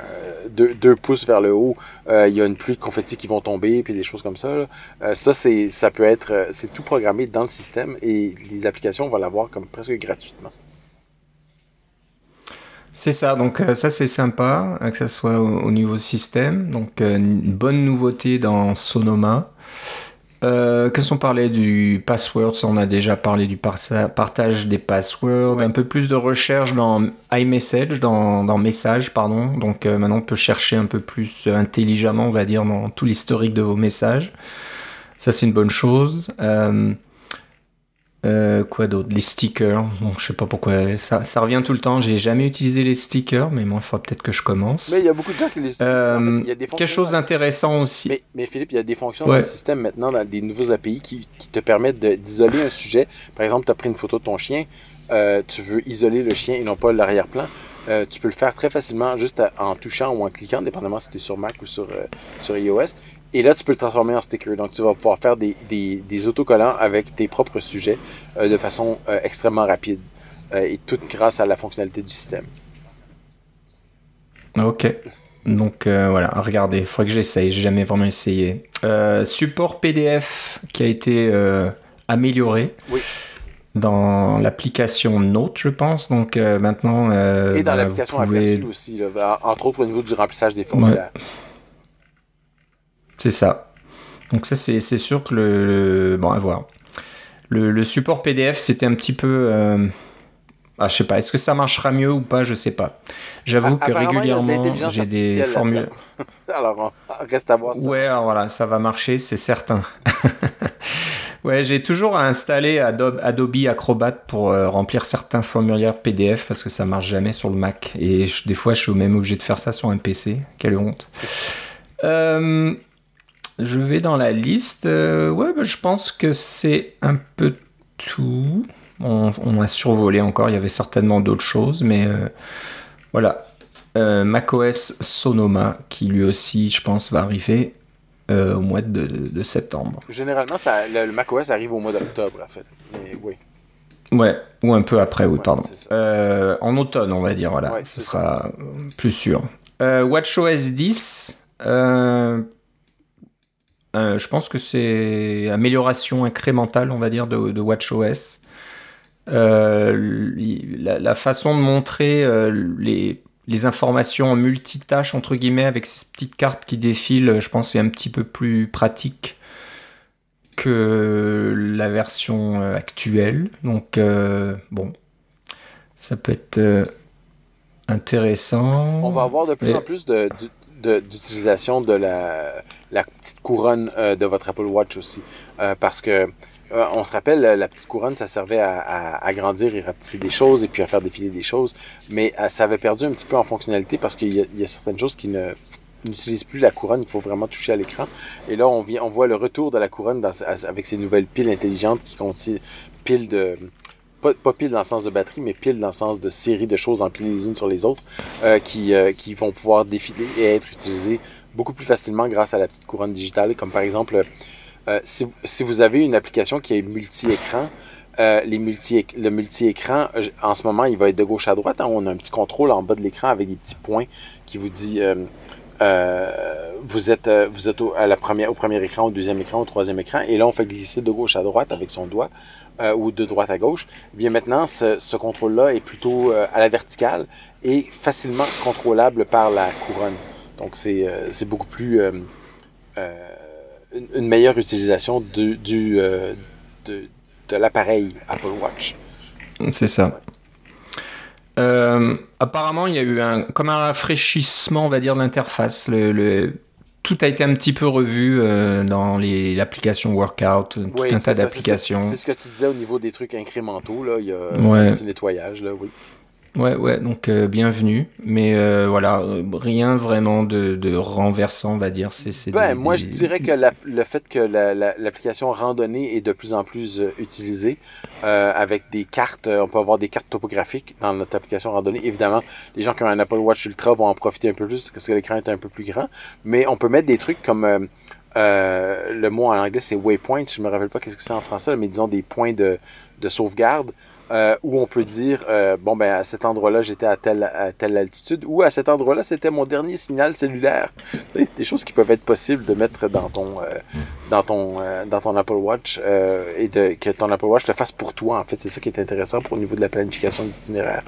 deux, pouces vers le haut, euh, il y a une pluie de confettis qui vont tomber, puis des choses comme ça. ça, c'est, ça peut être, c'est tout programmé dans le système et les applications vont l'avoir comme presque gratuitement. C'est ça, donc ça c'est sympa que ça soit au niveau système. Donc une bonne nouveauté dans Sonoma. Euh, Qu'est-ce qu'on parlait du password On a déjà parlé du partage des passwords. Un peu plus de recherche dans iMessage, dans, dans Message, pardon. Donc euh, maintenant, on peut chercher un peu plus intelligemment, on va dire, dans tout l'historique de vos messages. Ça, c'est une bonne chose. Euh, euh, quoi d'autre? Les stickers. Bon, je sais pas pourquoi. Ça, ça revient tout le temps. J'ai jamais utilisé les stickers, mais moi, il faudra peut-être que je commence. Mais il y a beaucoup de gens qui les utilisent. Euh, il y a des quelque chose d'intéressant aussi. Mais, mais, Philippe, il y a des fonctions dans le système maintenant, dans des nouveaux API qui, qui te permettent d'isoler un sujet. Par exemple, tu as pris une photo de ton chien. Euh, tu veux isoler le chien et non pas l'arrière-plan, euh, tu peux le faire très facilement juste en touchant ou en cliquant, dépendamment si tu es sur Mac ou sur, euh, sur iOS. Et là, tu peux le transformer en sticker. Donc, tu vas pouvoir faire des, des, des autocollants avec tes propres sujets de façon extrêmement rapide. et tout grâce à la fonctionnalité du système. Ok. Donc voilà, regardez, il faudrait que j'essaye, j'ai jamais vraiment essayé. support PDF qui a été amélioré. Oui dans l'application Note, je pense. Donc euh, maintenant. Euh, Et dans bah, l'application pouvez... aussi, là, entre autres au niveau du remplissage des formulaires. C'est ça. Donc ça, c'est sûr que le, Bon, à voir. Le, le support PDF, c'était un petit peu... Euh... Ah, je sais pas, est-ce que ça marchera mieux ou pas, je sais pas. J'avoue que régulièrement, j'ai des formules. alors, reste à voir ça. Ouais, alors voilà, ça va marcher, c'est certain. Ouais, j'ai toujours installé Adobe, Adobe Acrobat pour euh, remplir certains formulaires PDF parce que ça marche jamais sur le Mac. Et des fois, je suis même obligé de faire ça sur un PC. Quelle honte. Euh, je vais dans la liste. Euh, ouais, bah, je pense que c'est un peu tout. On, on, a survolé encore. Il y avait certainement d'autres choses, mais voilà. macOS Sonoma qui lui aussi, je pense, va arriver euh, au mois de, de, septembre. Généralement, ça, le, macOS arrive au mois d'octobre, en fait. Mais oui. Ouais, ou un peu après, oui, pardon. en automne, on va dire, voilà. ce sera plus sûr. WatchOS 10. Je pense que c'est amélioration incrémentale, on va dire, de, de WatchOS. Euh, la, façon de montrer euh, les, les, informations en multitâche, entre guillemets, avec ces petites cartes qui défilent, je pense c'est un petit peu plus pratique que la version euh, actuelle. Donc, bon, ça peut être intéressant. On va avoir de plus en plus de, d'utilisation de, la, petite couronne de votre Apple Watch aussi. parce que euh, on se rappelle, la petite couronne, ça servait à, agrandir et rapetisser des choses et puis à faire défiler des choses, mais euh, ça avait perdu un petit peu en fonctionnalité parce qu'il y, a certaines choses qui ne n'utilisent plus la couronne, il faut vraiment toucher à l'écran. Et là, on, vient, on voit le retour de la couronne avec ces nouvelles piles intelligentes qui contiennent piles de... Pas, piles dans le sens de batterie, mais piles dans le sens de série de choses empilées les unes sur les autres euh, qui, qui vont pouvoir défiler et être utilisées beaucoup plus facilement grâce à la petite couronne digitale, comme par exemple euh, si, si, vous avez une application qui est multi-écran, euh, multi le multi-écran, euh, en ce moment, il va être de gauche à droite. Hein. on a un petit contrôle en bas de l'écran avec des petits points qui vous dit vous êtes, vous êtes au, à la première, au premier écran, au deuxième écran, au troisième écran. Et là, on fait glisser de gauche à droite avec son doigt ou de droite à gauche. Eh bien maintenant, ce, ce contrôle-là est plutôt à la verticale et facilement contrôlable par la couronne. Donc, c'est beaucoup plus une, meilleure utilisation du, du euh, de, de l'appareil Apple Watch. C'est ça. Euh, apparemment, il y a eu un, comme un rafraîchissement, on va dire, de l'interface. Le, le, tout a été un petit peu revu euh, dans l'application Workout, tout un tas d'applications. C'est ce, que tu disais au niveau des trucs incrémentaux. Là. Il y a un petit nettoyage, là, oui. Ouais, ouais, donc euh, bienvenue. Mais euh, voilà, rien vraiment de, de, renversant, on va dire. C'est, ben, moi, je dirais que le fait que l'application randonnée est de plus en plus euh, utilisée, avec des cartes, on peut avoir des cartes topographiques dans notre application randonnée. Évidemment, les gens qui ont un Apple Watch Ultra vont en profiter un peu plus parce que l'écran est un peu plus grand. Mais on peut mettre des trucs comme... le mot en anglais c'est waypoint, je me rappelle pas qu'est-ce que c'est en français, mais disons des points de, de sauvegarde euh, où on peut dire euh, bon ben à cet endroit-là j'étais à telle à telle altitude ou à cet endroit-là c'était mon dernier signal cellulaire. Des choses qui peuvent être possibles de mettre dans ton euh, dans ton dans ton Apple Watch et de que ton Apple Watch le fasse pour toi. En fait, c'est ça qui est intéressant pour au niveau de la planification d'itinéraire.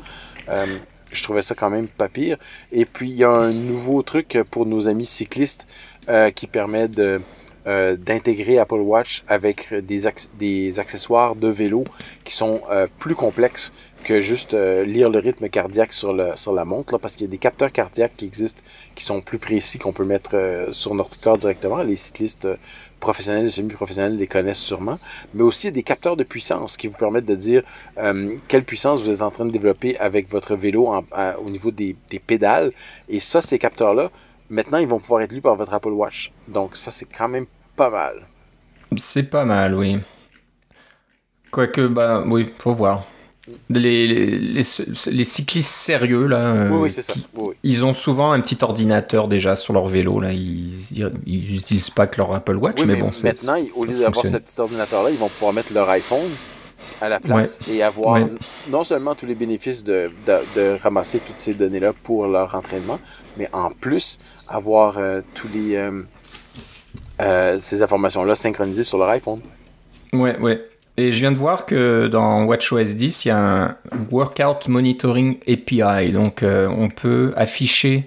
je trouvais ça quand même pas pire. Et puis il y a un nouveau truc pour nos amis cyclistes qui permet de euh, d'intégrer Apple Watch avec des, des accessoires de vélo qui sont euh, plus complexes que juste euh, lire le rythme cardiaque sur, le, sur la montre, là, parce qu'il y a des capteurs cardiaques qui existent, qui sont plus précis, qu'on peut mettre sur notre corps directement. Les cyclistes professionnels et semi-professionnels les connaissent sûrement. Mais aussi, il y a des capteurs de puissance qui vous permettent de dire quelle puissance vous êtes en train de développer avec votre vélo au niveau des, des pédales. Et ça, ces capteurs-là, maintenant, ils vont pouvoir être lus par votre Apple Watch. Donc ça, c'est quand même pas mal. C'est pas mal, oui. Quoique, bah oui, faut voir. Les, les, les, cyclistes sérieux, là, oui, ça. ils ont souvent un petit ordinateur déjà sur leur vélo. Là. Ils n'utilisent pas que leur Apple Watch, mais, bon, c'est. Maintenant, au lieu d'avoir ce petit ordinateur-là, ils vont pouvoir mettre leur iPhone à la place et avoir non seulement tous les bénéfices de, de, ramasser toutes ces données-là pour leur entraînement, mais en plus avoir euh, tous les. Euh, euh, ces informations-là synchronisées sur leur iPhone. Ouais, ouais. Et je viens de voir que dans WatchOS 10, il y a un Workout Monitoring API. Donc, euh, on peut afficher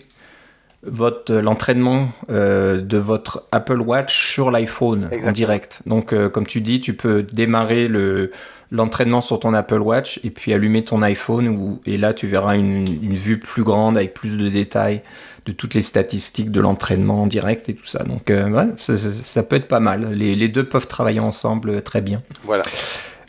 votre l'entraînement euh, de votre Apple Watch sur l'iPhone en direct. Donc, comme tu dis, tu peux démarrer le l'entraînement sur ton Apple Watch et puis allumer ton iPhone et là tu verras une, une, vue plus grande avec plus de détails de toutes les statistiques de l'entraînement en direct et tout ça. Donc euh, ouais, ça, peut être pas mal. Les, les, deux peuvent travailler ensemble très bien. Voilà.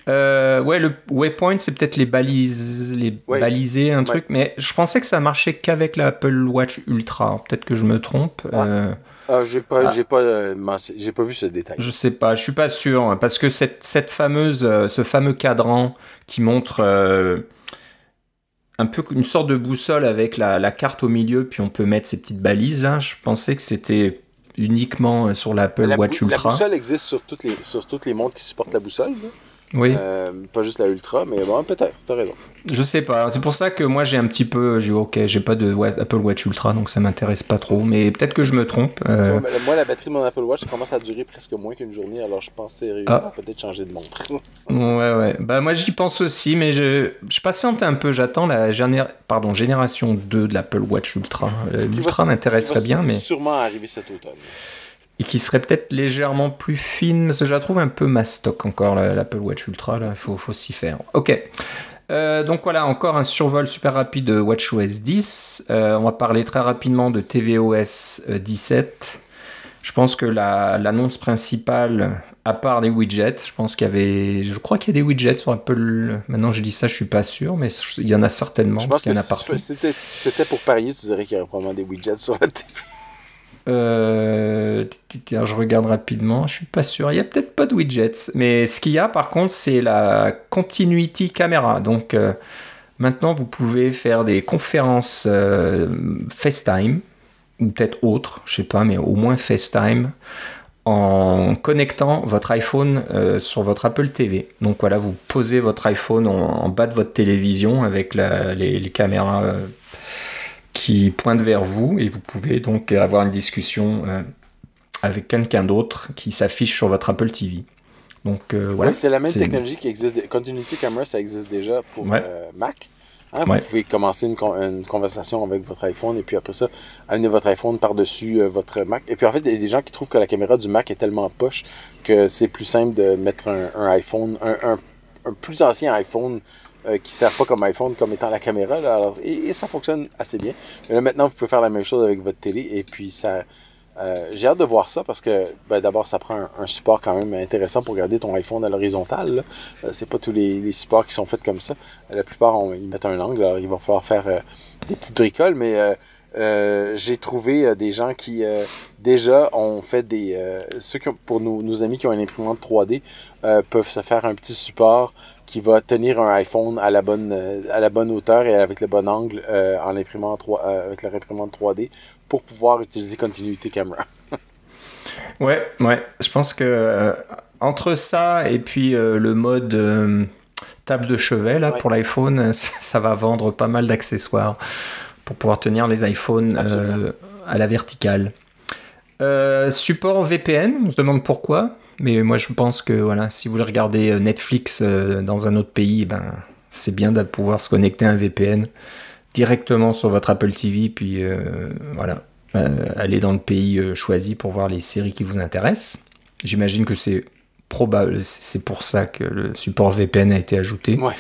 Euh, ouais, le waypoint, c'est peut-être les balises, les baliser, un truc, mais je pensais que ça marchait qu'avec l'Apple Watch Ultra. Peut-être que je me trompe. Ah. Euh, ah, j'ai pas, ah. j'ai pas, j'ai pas vu ce détail. Je sais pas, je suis pas sûr, hein, parce que cette, cette fameuse, ce fameux cadran qui montre un peu une sorte de boussole avec la, carte au milieu, puis on peut mettre ces petites balises là. Je pensais que c'était uniquement euh, sur l'Apple Watch Ultra. La boussole existe sur toutes les, sur toutes les montres qui supportent la boussole. Oui. Euh, pas juste la Ultra, mais bon, peut-être, t'as raison. Je sais pas. C'est pour ça que moi j'ai un petit peu. J'ai ok, j'ai pas de Apple Watch Ultra, donc ça m'intéresse pas trop. Mais peut-être que je me trompe. Euh. Moi, la batterie de mon Apple Watch commence à durer presque moins qu'une journée, alors je pense sérieusement ah. peut-être changer de montre. ouais, ouais. Bah moi j'y pense aussi, mais je, je patiente un peu. J'attends la Pardon, génération 2 de l'Apple Watch Ultra. Euh, L'Ultra m'intéresserait bien, mais. Sûrement arriver cet automne et qui serait peut-être légèrement plus fine, parce que je la trouve un peu mastoc encore, l'Apple Watch Ultra, il faut, faut s'y faire. Ok. Euh, donc voilà, encore un survol super rapide de WatchOS 10. Euh, on va parler très rapidement de tvOS 17. Je pense que l'annonce principale, à part les widgets, je pense qu'il y avait, je crois qu'il y a des widgets sur Apple. Maintenant, je dis ça, je suis pas sûr, mais il y en a certainement. Je pense qu'il y en a partout. C'était pour parier, tu dirais qu'il y aurait probablement des widgets sur la TV. Euh, je regarde rapidement, je suis pas sûr. Il y a peut-être pas de widgets, mais ce qu'il y a par contre, c'est la Continuity Camera. Donc euh, maintenant, vous pouvez faire des conférences euh, FaceTime ou peut-être autres, je sais pas, mais au moins FaceTime en connectant votre iPhone sur votre Apple TV. Donc voilà, vous posez votre iPhone en, bas de votre télévision avec les, caméras qui pointe vers vous et vous pouvez donc avoir une discussion euh, avec quelqu'un d'autre qui s'affiche sur votre Apple TV. Donc euh, voilà. c'est la même technologie qui existe. Continuity Camera, ça existe déjà pour euh, Mac. Hein, vous pouvez commencer une, une, conversation avec votre iPhone et puis après ça, amener votre iPhone par-dessus votre Mac. Et puis en fait, il y a des gens qui trouvent que la caméra du Mac est tellement poche que c'est plus simple de mettre un, iPhone, un, un, plus ancien iPhone euh, qui ne sert pas comme iPhone comme étant la caméra. alors, et, ça fonctionne assez bien. Mais là, maintenant, vous pouvez faire la même chose avec votre télé. Et puis, ça. Euh, j'ai hâte de voir ça parce que ben, d'abord, ça prend un, support quand même intéressant pour garder ton iPhone à l'horizontale. Euh, c'est pas tous les, supports qui sont faits comme ça. La plupart, ils mettent un angle. Alors, il va falloir faire des petites bricoles, mais j'ai trouvé des gens qui déjà ont fait des. ceux qui pour nos, nos, amis qui ont une imprimante 3D peuvent se faire un petit support qui va tenir un iPhone à la bonne, euh, à la bonne hauteur et avec le bon angle euh, en imprimant 3, euh, avec la réimprimante 3D pour pouvoir utiliser Continuity Camera. ouais, ouais. Je pense que entre ça et puis le mode table de chevet là, pour l'iPhone, ça va vendre pas mal d'accessoires pour pouvoir tenir les iPhones à la verticale. support VPN, on se demande pourquoi. Mais moi, je pense que voilà, si vous voulez regarder euh, Netflix euh, dans un autre pays, ben, c'est bien de pouvoir se connecter à un VPN directement sur votre Apple TV, puis euh, voilà, aller dans le pays choisi pour voir les séries qui vous intéressent. J'imagine que c'est probable, c'est pour ça que le support VPN a été ajouté. Ouais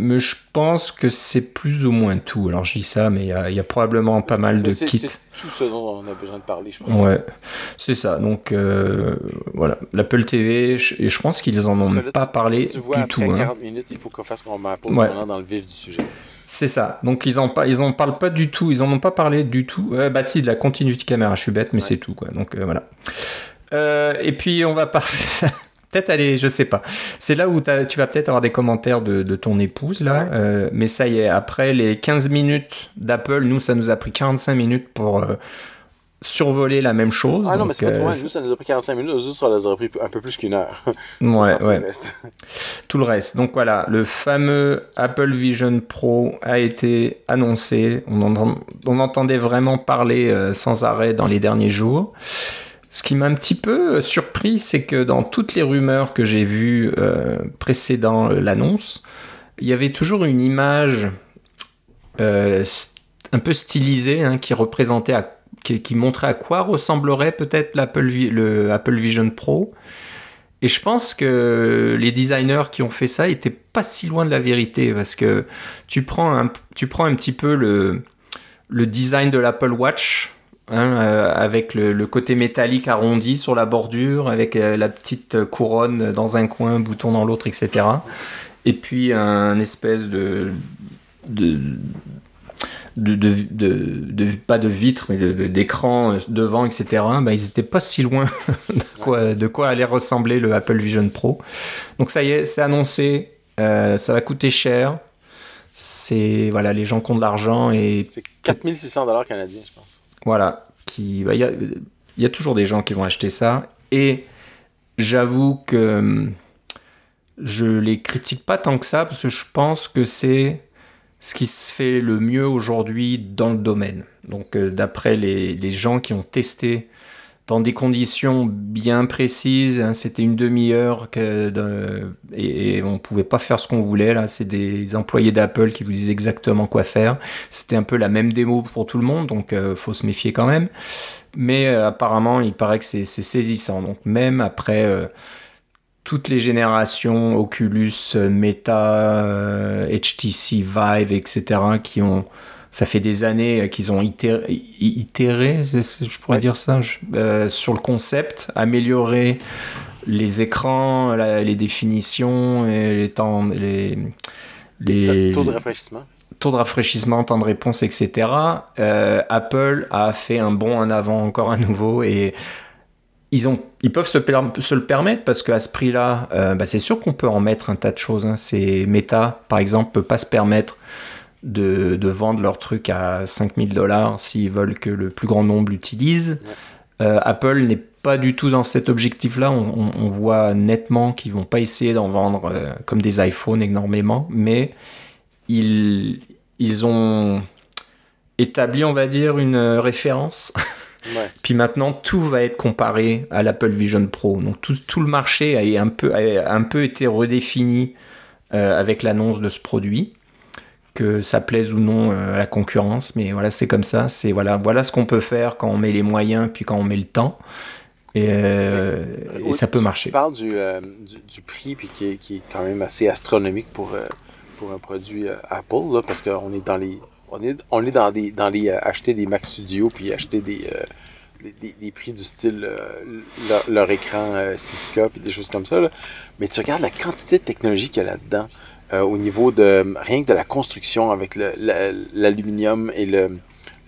mais je pense que c'est plus ou moins tout. Alors je dis ça, mais il y, a probablement pas mal de kits. C'est tout ce dont on a besoin de parler, je pense. Ouais, c'est ça. Donc euh, voilà, l'Apple TV, et je pense qu'ils en ont pas parlé du tout. Après 40 hein. minutes, il faut qu'on fasse qu'on m'a ouais. dans le vif du sujet. C'est ça. Donc ils en, ils en parlent pas du tout. Ils en ont pas parlé du tout. Euh, bah si, de la continuity caméra. Je suis bête, mais c'est tout quoi. Donc euh, voilà. Et puis on va passer. Peut-être aller, je sais pas. C'est là où tu vas peut-être avoir des commentaires de, ton épouse, là. Euh, mais ça y est, après les 15 minutes d'Apple, nous, ça nous a pris 45 minutes pour euh, survoler la même chose. Ah non, mais c'est pas trop mal. Nous, ça nous a pris 45 minutes. Nous, ça nous a pris un peu plus qu'une heure. ouais, ouais. Tout le, reste. Donc voilà, le fameux Apple Vision Pro a été annoncé. On, on entendait vraiment parler euh, sans arrêt dans les derniers jours. Ce qui m'a un petit peu euh, surpris, c'est que dans toutes les rumeurs que j'ai vues euh, précédant euh, l'annonce, il y avait toujours une image un peu stylisée hein, qui représentait, qui, montrait à quoi ressemblerait peut-être le Apple Vision Pro. Et je pense que les designers qui ont fait ça étaient pas si loin de la vérité parce que tu prends un, tu prends un petit peu le design de l'Apple Watch Hein, euh, avec le, côté métallique arrondi sur la bordure, avec euh, la petite couronne dans un coin, bouton dans l'autre, etc. Et puis un espèce de, pas de vitre, mais d'écran devant, etc., bah, ils n'étaient pas si loin de, quoi, allait ressembler le Apple Vision Pro. Donc ça y est, c'est annoncé, euh, ça va coûter cher. C'est voilà, les gens ont de l'argent et. C'est 4600 dollars canadiens, je pense. Voilà. Il bah, y, a, y, a, toujours des gens qui vont acheter ça. Et j'avoue que hum, je les critique pas tant que ça parce que je pense que c'est ce qui se fait le mieux aujourd'hui dans le domaine. Donc euh, d'après les, gens qui ont testé dans des conditions bien précises, hein, c'était une demi-heure et, et, on pouvait pas faire ce qu'on voulait là. C'est des employés d'Apple qui vous disent exactement quoi faire. C'était un peu la même démo pour tout le monde, donc euh, faut se méfier quand même. Mais euh, apparemment, il paraît que c'est saisissant. Donc même après euh, toutes les générations Oculus, Meta, HTC Vive, etc., qui ont ça fait des années qu'ils ont itéré, itéré je pourrais dire ça, euh, sur le concept, amélioré les écrans, les définitions, et les temps, les, les taux de rafraîchissement taux de rafraîchissement, temps de réponse, etc. Euh, Apple a fait un bond en avant encore à nouveau et ils, ont, ils peuvent se, se le permettre parce qu'à ce prix-là, euh, bah, c'est sûr qu'on peut en mettre un tas de choses. Hein. C'est Meta, par exemple, peut pas se permettre de, de vendre leur truc à 5000 dollars s'ils veulent que le plus grand nombre l'utilise. Euh, Apple n'est pas du tout dans cet objectif-là. On, on, voit nettement qu'ils vont pas essayer d'en vendre comme des iPhones énormément, mais ils, ils ont établi, on va dire, une référence. Puis maintenant, tout va être comparé à l'Apple Vision Pro. Donc tout, tout, le marché a un peu, a un peu été redéfini euh, avec l'annonce de ce produit. Que ça plaise ou non euh, à la concurrence, mais voilà, c'est comme ça. C'est voilà, voilà ce qu'on peut faire quand on met les moyens, puis quand on met le temps. Et, euh, et ça peut marcher. Tu parles du, du, du, prix, puis qui est, qui est, quand même assez astronomique pour, pour un produit euh, Apple, là, parce qu'on est dans les. On est, on est dans des. dans les. Euh, acheter des Mac Studio puis acheter des. Euh, des, des, prix du style leur, écran 6K puis des choses comme ça. Là. Mais tu regardes la quantité de technologie qu'il y a là-dedans au niveau de rien que de la construction avec l'aluminium et le,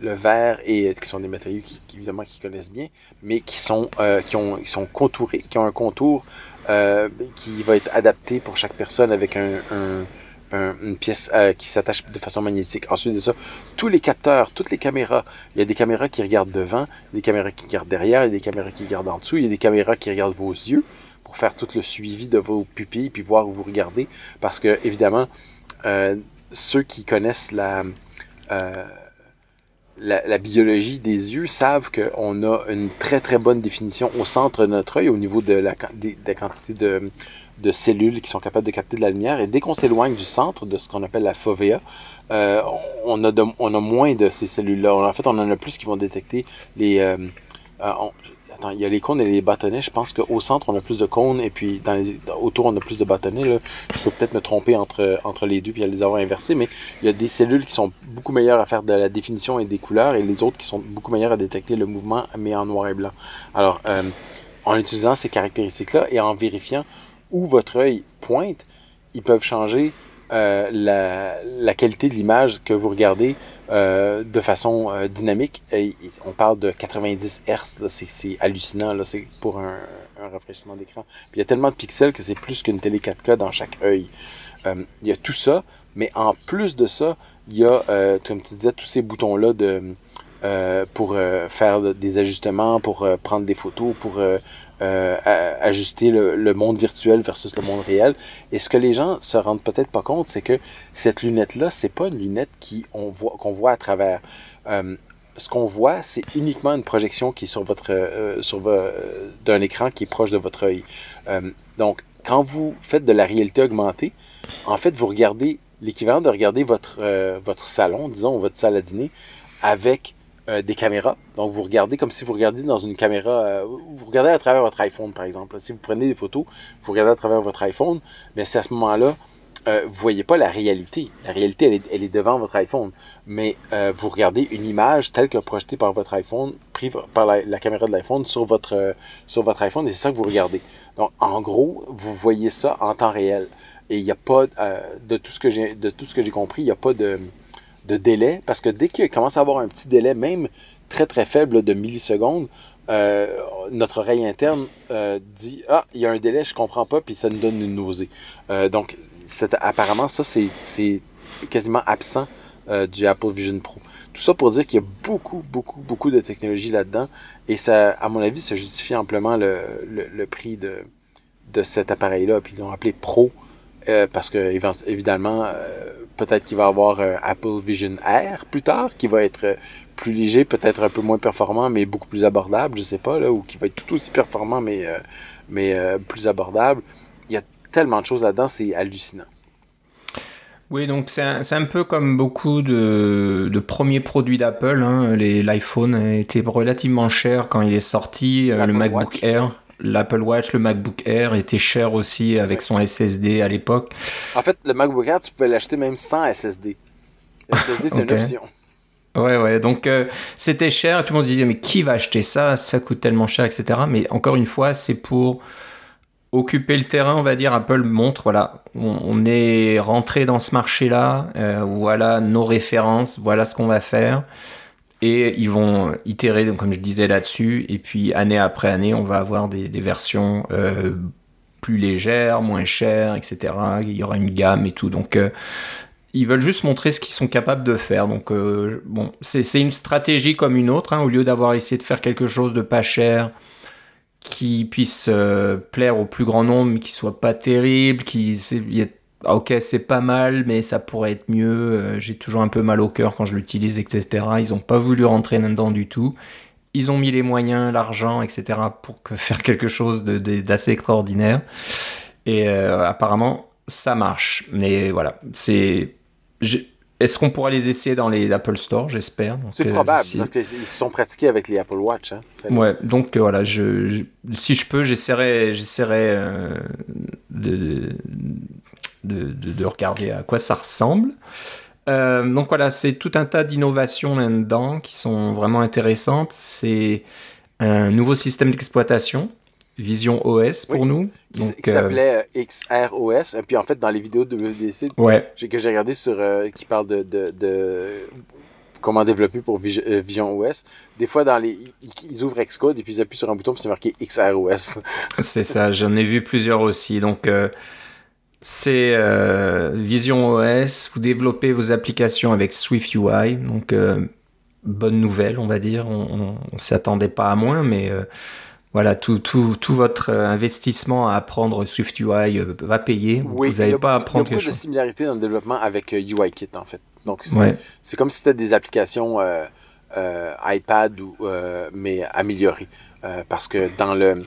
le verre et qui sont des matériaux qui, évidemment qui connaissent bien, mais qui sont qui ont ils sont contourés, qui ont un contour qui va être adapté pour chaque personne avec un, un une pièce euh, qui s'attache de façon magnétique. Ensuite de ça, tous les capteurs, toutes les caméras. Il y a des caméras qui regardent devant, des caméras qui regardent derrière, il y a des caméras qui regardent en dessous, il y a des caméras qui regardent vos yeux faire tout le suivi de vos pupilles puis voir où vous regardez. Parce que évidemment, euh, ceux qui connaissent la euh, la, biologie des yeux savent qu'on a une très très bonne définition au centre de notre œil au niveau de la, de, la quantité de, de, cellules qui sont capables de capter de la lumière. Et dès qu'on s'éloigne du centre de ce qu'on appelle la fovea, euh, on, a on a moins de ces cellules-là. En fait, on en a plus qui vont détecter les... il y a les cônes et les bâtonnets. Je pense qu'au centre, on a plus de cônes et puis autour, on a plus de bâtonnets. Là. Je peux peut-être me tromper entre, entre les deux puis les avoir inversés, mais il y a des cellules qui sont beaucoup meilleures à faire de la définition et des couleurs et les autres qui sont beaucoup meilleures à détecter le mouvement, mais en noir et blanc. Alors, euh, en utilisant ces caractéristiques-là et en vérifiant où votre œil pointe, ils peuvent changer euh, la, qualité de l'image que vous regardez euh, de façon euh, dynamique. On parle de 90 Hz, c'est hallucinant, là, c'est pour un, un rafraîchissement d'écran. Il y a tellement de pixels que c'est plus qu'une télé 4K dans chaque œil. il y a tout ça, mais en plus de ça, il y a, comme tu disais, tous ces boutons-là de euh, pour euh, faire des ajustements, pour euh, prendre des photos, pour ajuster le, monde virtuel versus le monde réel. Et ce que les gens se rendent peut-être pas compte, c'est que cette lunette-là, c'est pas une lunette qui on voit qu'on voit à travers. ce qu'on voit, c'est uniquement une projection qui est sur votre sur d'un écran qui est proche de votre œil. donc, quand vous faites de la réalité augmentée, en fait, vous regardez l'équivalent de regarder votre votre salon, disons, votre salle à dîner, avec euh, des caméras. Donc, vous regardez comme si vous regardiez dans une caméra, euh, vous regardez à travers votre iPhone, par exemple. Si vous prenez des photos, vous regardez à travers votre iPhone, mais c'est à ce moment-là, euh, vous voyez pas la réalité. La réalité, elle est, devant votre iPhone. Mais euh, vous regardez une image telle que projetée par votre iPhone, prise par la, caméra de l'iPhone sur votre, sur votre iPhone, et c'est ça que vous regardez. Donc, en gros, vous voyez ça en temps réel. Et il n'y a pas, de tout ce que j'ai, de tout ce que j'ai compris, il n'y a pas de, de délai, parce que dès qu'il commence à avoir un petit délai, même très très faible de millisecondes, euh, notre oreille interne euh, dit Ah, il y a un délai, je comprends pas, puis ça nous donne une nausée. Euh, donc, apparemment, ça, c'est quasiment absent du Apple Vision Pro. Tout ça pour dire qu'il y a beaucoup, beaucoup, beaucoup de technologie là-dedans, et ça, à mon avis, ça justifie amplement le, le, prix de, de cet appareil-là, puis ils l'ont appelé Pro, parce que évidemment, peut-être qu'il va avoir un Apple Vision Air plus tard, qui va être plus léger, peut-être un peu moins performant, mais beaucoup plus abordable, je sais pas, là, ou qui va être tout aussi performant, mais, mais plus abordable. Il y a tellement de choses là-dedans, c'est hallucinant. Oui, donc c'est un, peu comme beaucoup de, premiers produits d'Apple. Hein. L'iPhone été relativement cher quand il est sorti. Euh, le MacBook Air, l'Apple Watch, le MacBook Air était cher aussi avec son SSD à l'époque. En fait, le MacBook Air, tu pouvais l'acheter même sans SSD. SSD, c'est une option. Ouais, ouais, donc euh, c'était cher. Tout le monde se disait, mais qui va acheter ça? Ça coûte tellement cher, etc. Mais encore une fois, c'est pour occuper le terrain, on va dire. Apple montre, voilà, on, est rentré dans ce marché-là, euh, voilà nos références, voilà ce qu'on va faire. Et ils vont itérer, comme je disais là-dessus, et puis année après année, on va avoir des, versions euh, plus légères, moins chères, etc. Il y aura une gamme et tout. Donc, euh, ils veulent juste montrer ce qu'ils sont capables de faire. Donc, bon, c'est une stratégie comme une autre. Hein. au lieu d'avoir essayé de faire quelque chose de pas cher, qui puisse euh, plaire au plus grand nombre, mais qui soit pas terrible, qui ok c'est pas mal, mais ça pourrait être mieux. Euh, j'ai toujours un peu mal au cœur quand je l'utilise, etc. Ils ont pas voulu rentrer là-dedans du tout. Ils ont mis les moyens, l'argent, etc. pour que faire quelque chose d'assez extraordinaire. Et euh, apparemment ça marche. Mais voilà, c'est est-ce qu'on pourra les essayer dans les Apple Store, j'espère C'est euh, probable, parce qu'ils sont pratiqués avec les Apple Watch. Hein, ouais, donc euh, voilà, je, si je peux, j'essaierai, j'essaierai euh, de, de, de, regarder à quoi ça ressemble. donc voilà, c'est tout un tas d'innovations là-dedans qui sont vraiment intéressantes. C'est un nouveau système d'exploitation Vision OS pour nous. Qui, qui s'appelait euh, XROS. Et puis en fait, dans les vidéos de WDC que j'ai regardé sur euh, qui parle de, de, comment développer pour euh, Vision OS, des fois dans les ils, ouvrent Xcode et puis ils appuient sur un bouton puis c'est marqué XROS. c'est ça, j'en ai vu plusieurs aussi. Donc c'est Vision OS, vous développez vos applications avec Swift UI. Donc bonne nouvelle, on va dire. On, ne s'attendait pas à moins, mais voilà, tout, tout, tout, votre euh, investissement à apprendre SwiftUI euh, va payer. Oui, vous n'avez pas à apprendre Il y a beaucoup de similarités dans le développement avec euh, UIKit, en fait. Donc, c'est comme si c'était des applications iPad, ou, mais améliorées. parce que dans le,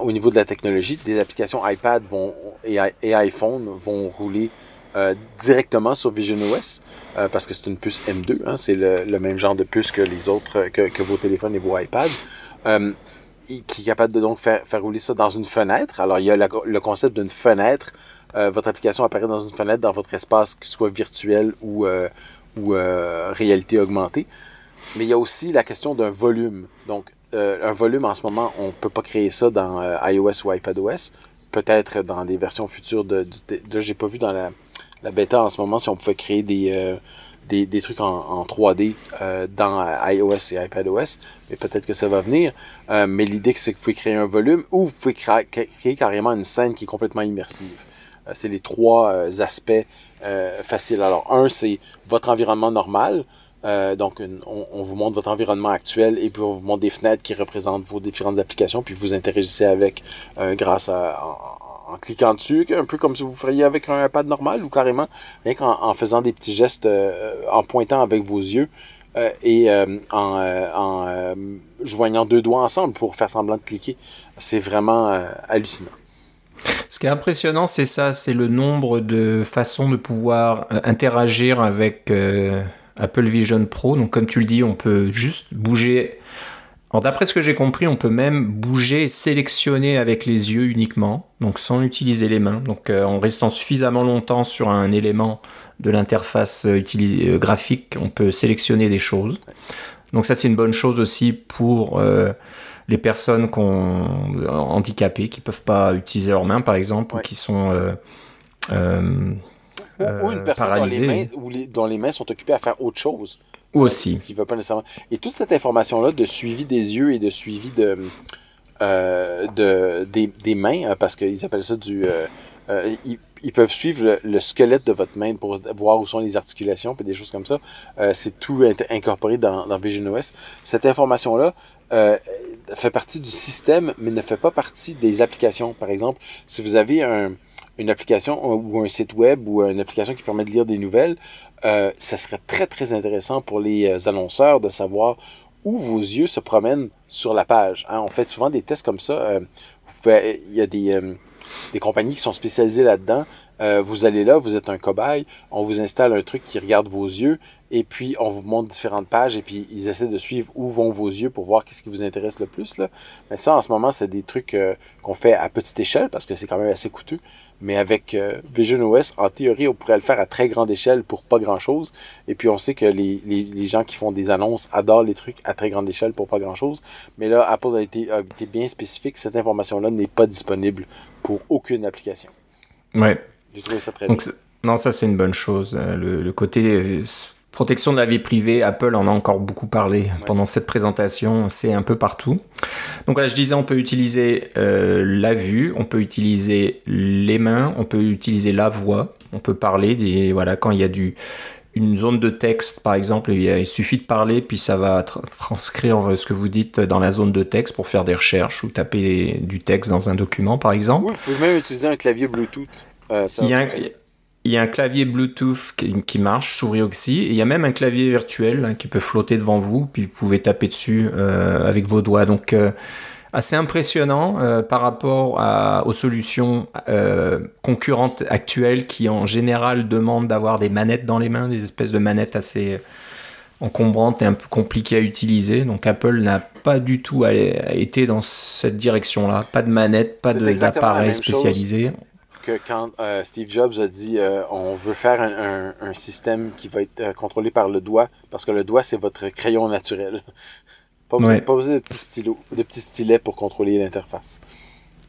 au niveau de la technologie, des applications iPad vont, et, iPhone vont rouler directement sur Vision OS parce que c'est une puce M2, hein, c'est le, même genre de puce que les autres, que, vos téléphones et vos iPads qui est capable de donc faire, faire rouler ça dans une fenêtre. Alors, il y a le concept d'une fenêtre. Euh, votre application apparaît dans une fenêtre dans votre espace, que ce soit virtuel ou, euh, ou euh, réalité augmentée. Mais il y a aussi la question d'un volume. Un volume, en ce moment, on ne peut pas créer ça dans iOS ou iPadOS. Peut-être dans des versions futures de... de, j'ai pas vu dans la, bêta en ce moment si on pouvait créer des des trucs en, en 3D euh, dans iOS et iPadOS, mais peut-être que ça va venir. Euh, mais l'idée, c'est que vous pouvez créer un volume ou vous pouvez créer, carrément une scène qui est complètement immersive. Euh, c'est les trois euh, aspects faciles. Alors, un, c'est votre environnement normal. Donc, on, vous montre votre environnement actuel et puis on vous montre des fenêtres qui représentent vos différentes applications, puis vous interagissez avec grâce à, en cliquant dessus, un peu comme si vous feriez avec un iPad normal ou carrément rien qu'en en faisant des petits gestes, euh, en pointant avec vos yeux euh, et euh, en joignant deux doigts ensemble pour faire semblant de cliquer. C'est vraiment hallucinant. Ce qui est impressionnant, c'est ça, c'est le nombre de façons de pouvoir interagir avec Apple Vision Pro. Donc comme tu le dis, on peut juste bouger alors d'après ce que j'ai compris, on peut même bouger et sélectionner avec les yeux uniquement, donc sans utiliser les mains, donc euh, en restant suffisamment longtemps sur un élément de l'interface euh, euh, graphique, on peut sélectionner des choses. Donc ça c'est une bonne chose aussi pour les personnes qu'on handicapées qui peuvent pas utiliser leurs mains par exemple ou qui sont ou, une personne dont les, mains, dont les mains sont occupées à faire autre chose aussi. Qui va pas nécessairement. Et toute cette information-là de suivi des yeux et de suivi de, euh, de des, des, mains, hein, parce qu'ils appellent ça du. Euh, euh, ils, ils peuvent suivre le, squelette de votre main pour voir où sont les articulations, et des choses comme ça. Euh, c'est tout incorporé dans, dans Vision OS. Cette information-là euh, fait partie du système, mais ne fait pas partie des applications. Par exemple, si vous avez un, une application ou un site web ou une application qui permet de lire des nouvelles, euh, ça serait très très intéressant pour les euh, annonceurs de savoir où vos yeux se promènent sur la page. Hein. On fait souvent des tests comme ça. Euh, il y a des, euh, des compagnies qui sont spécialisées là-dedans. Euh, vous allez là, vous êtes un cobaye, on vous installe un truc qui regarde vos yeux, et puis on vous montre différentes pages, et puis ils essaient de suivre où vont vos yeux pour voir qu'est-ce qui vous intéresse le plus. Là. Mais ça, en ce moment, c'est des trucs euh, qu'on fait à petite échelle, parce que c'est quand même assez coûteux. Mais avec euh, Vision OS, en théorie, on pourrait le faire à très grande échelle pour pas grand-chose. Et puis on sait que les, gens qui font des annonces adorent les trucs à très grande échelle pour pas grand-chose. Mais là, Apple a été, a été bien spécifique, cette information-là n'est pas disponible pour aucune application. Ouais, j'ai trouvé ça très Donc, Non, ça c'est une bonne chose. Euh, le, côté euh, protection de la vie privée, Apple en a encore beaucoup parlé pendant cette présentation, c'est un peu partout. Donc là, je disais, on peut utiliser euh, la vue, on peut utiliser les mains, on peut utiliser la voix, on peut parler des voilà quand il y a du une zone de texte, par exemple, il suffit de parler, puis ça va transcrire ce que vous dites dans la zone de texte pour faire des recherches ou taper du texte dans un document, par exemple. Oui, vous pouvez même utiliser un clavier Bluetooth. Euh, il, y a un, clavier Bluetooth qui, marche, souris aussi, et il y a même un clavier virtuel hein, qui peut flotter devant vous, puis vous pouvez taper dessus euh, avec vos doigts. Donc, euh, assez impressionnant par rapport aux solutions concurrentes actuelles qui, en général, demandent d'avoir des manettes dans les mains, des espèces de manettes assez encombrantes et un peu compliquées à utiliser. Donc, Apple n'a pas du tout été dans cette direction-là. Pas de manette, pas d'appareil spécialisé que quand euh, Steve Jobs a dit euh, on veut faire un, un, système qui va être euh, contrôlé par le doigt, parce que le doigt, c'est votre crayon naturel. pas besoin, pas besoin de petits stylos, de petits stylets pour contrôler l'interface.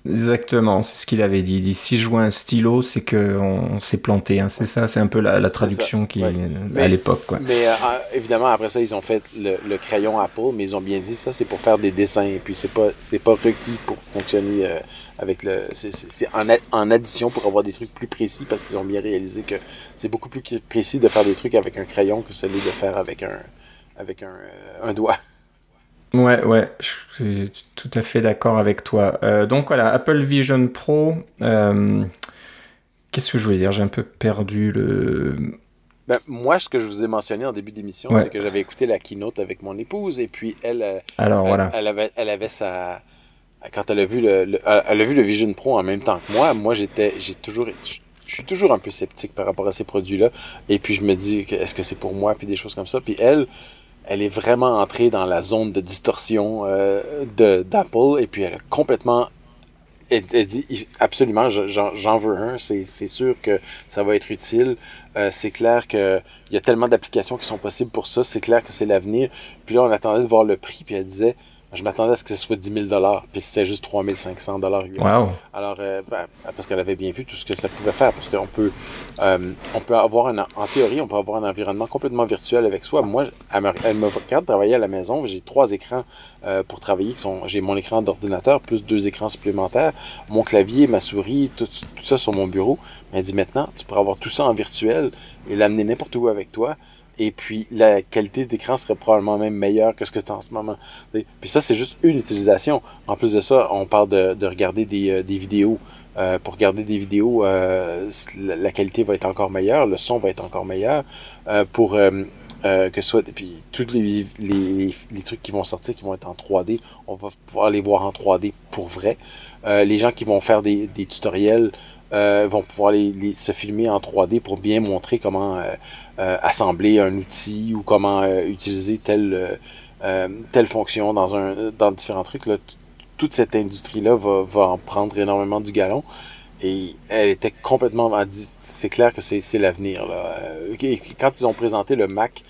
Exactement, c'est ce qu'il avait dit. Il dit si je vois un stylo, c'est qu'on s'est planté. Hein. C'est ça, c'est un peu la, traduction qui à l'époque. Mais euh, évidemment, après ça, ils ont fait le, crayon Apple, mais ils ont bien dit ça, c'est pour faire des dessins. Et puis c'est pas c'est pas requis pour fonctionner euh, avec le. C'est en, en addition pour avoir des trucs plus précis parce qu'ils ont bien réalisé que c'est beaucoup plus précis de faire des trucs avec un crayon que celui de faire avec un avec un, euh, un doigt. Ouais, ouais, je suis tout à fait d'accord avec toi. Euh, donc voilà, Apple Vision Pro. Euh, qu'est-ce que je voulais dire? J'ai un peu perdu le. Ben, moi, ce que je vous ai mentionné en début d'émission, c'est que j'avais écouté la keynote avec mon épouse et puis elle, euh, Alors, voilà. elle, avait, elle avait sa. Quand elle a vu le, elle a vu le Vision Pro en même temps que moi, moi j'étais, j'ai toujours, je, suis toujours un peu sceptique par rapport à ces produits-là. Et puis je me dis, est-ce que c'est pour moi? Puis des choses comme ça. Puis elle, elle est vraiment entrée dans la zone de distorsion euh, d'Apple et puis elle a complètement elle, dit absolument j'en veux un c'est sûr que ça va être utile. Euh, c'est clair que il y a tellement d'applications qui sont possibles pour ça c'est clair que c'est l'avenir. Puis là on attendait de voir le prix puis elle disait je m'attendais à ce que ce soit 10 000 puis c'était juste 3 500 US. Alors, euh, ben, parce qu'elle avait bien vu tout ce que ça pouvait faire, parce qu'on peut, euh, on peut avoir un, en théorie, on peut avoir un environnement complètement virtuel avec soi. Moi, elle me, elle me regarde travailler à la maison, j'ai trois écrans euh, pour travailler, qui sont, j'ai mon écran d'ordinateur plus deux écrans supplémentaires, mon clavier, ma souris, tout, tout ça sur mon bureau. Elle dit maintenant, tu pourras avoir tout ça en virtuel et l'amener n'importe où avec toi et puis la qualité d'écran serait probablement même meilleure que ce que tu as en ce moment. Puis ça, c'est juste une utilisation. En plus de ça, on parle de, de regarder des, euh, des vidéos. Euh, pour regarder des vidéos, euh, la qualité va être encore meilleure, le son va être encore meilleur. Pour que ce soit, puis tous les, les, les, trucs qui vont sortir, qui vont être en 3D, on va pouvoir les voir en 3D pour vrai. les gens qui vont faire des, des tutoriels euh, vont pouvoir se filmer en 3D pour bien montrer comment euh, euh, assembler un outil ou comment utiliser telle, telle fonction dans, un, dans différents trucs. Là, toute cette industrie-là va, va en prendre énormément du galon. Et elle était complètement... C'est clair que c'est l'avenir. Quand ils ont présenté le Mac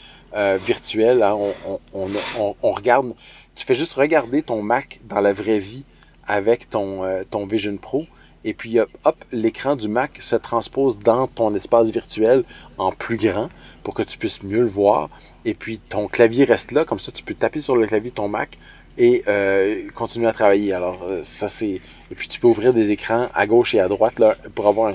virtuel, hein, on, regarde... Tu fais juste regarder ton Mac dans la vraie vie avec ton, ton Vision Pro et puis hop, l'écran du Mac se transpose dans ton espace virtuel en plus grand pour que tu puisses mieux le voir. Et puis ton clavier reste là, comme ça tu peux taper sur le clavier de ton Mac, et euh, continuer à travailler. Alors, euh, ça c'est... Et puis, tu peux ouvrir des écrans à gauche et à droite là, pour avoir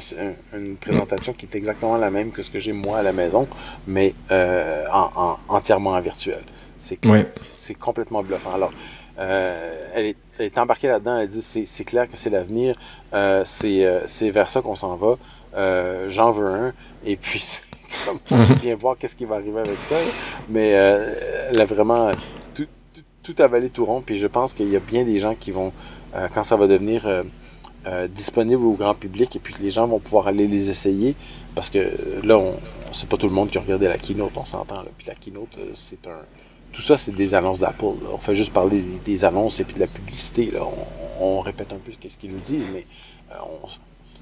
une présentation qui est exactement la même que ce que j'ai moi à la maison, mais euh, en, entièrement en virtuel. C'est c'est complètement bluffant. Alors, elle est, elle, est, embarquée là-dedans. Elle dit c'est clair que c'est l'avenir. c'est vers ça qu'on s'en va. J'en veux un. Et puis, on peut bien voir qu'est-ce qui va arriver avec ça. Mais elle a vraiment tout avaler tout rond. Puis je pense qu'il y a bien des gens qui vont, euh, quand ça va devenir euh, euh, disponible au grand public, et puis que les gens vont pouvoir aller les essayer, parce que là, on, c'est pas tout le monde qui a regardé la keynote, on s'entend. Puis la keynote, c'est un. Tout ça, c'est des annonces d'Apple. On fait juste parler des, annonces et puis de la publicité. Là. On, répète un peu ce qu'ils nous disent, mais on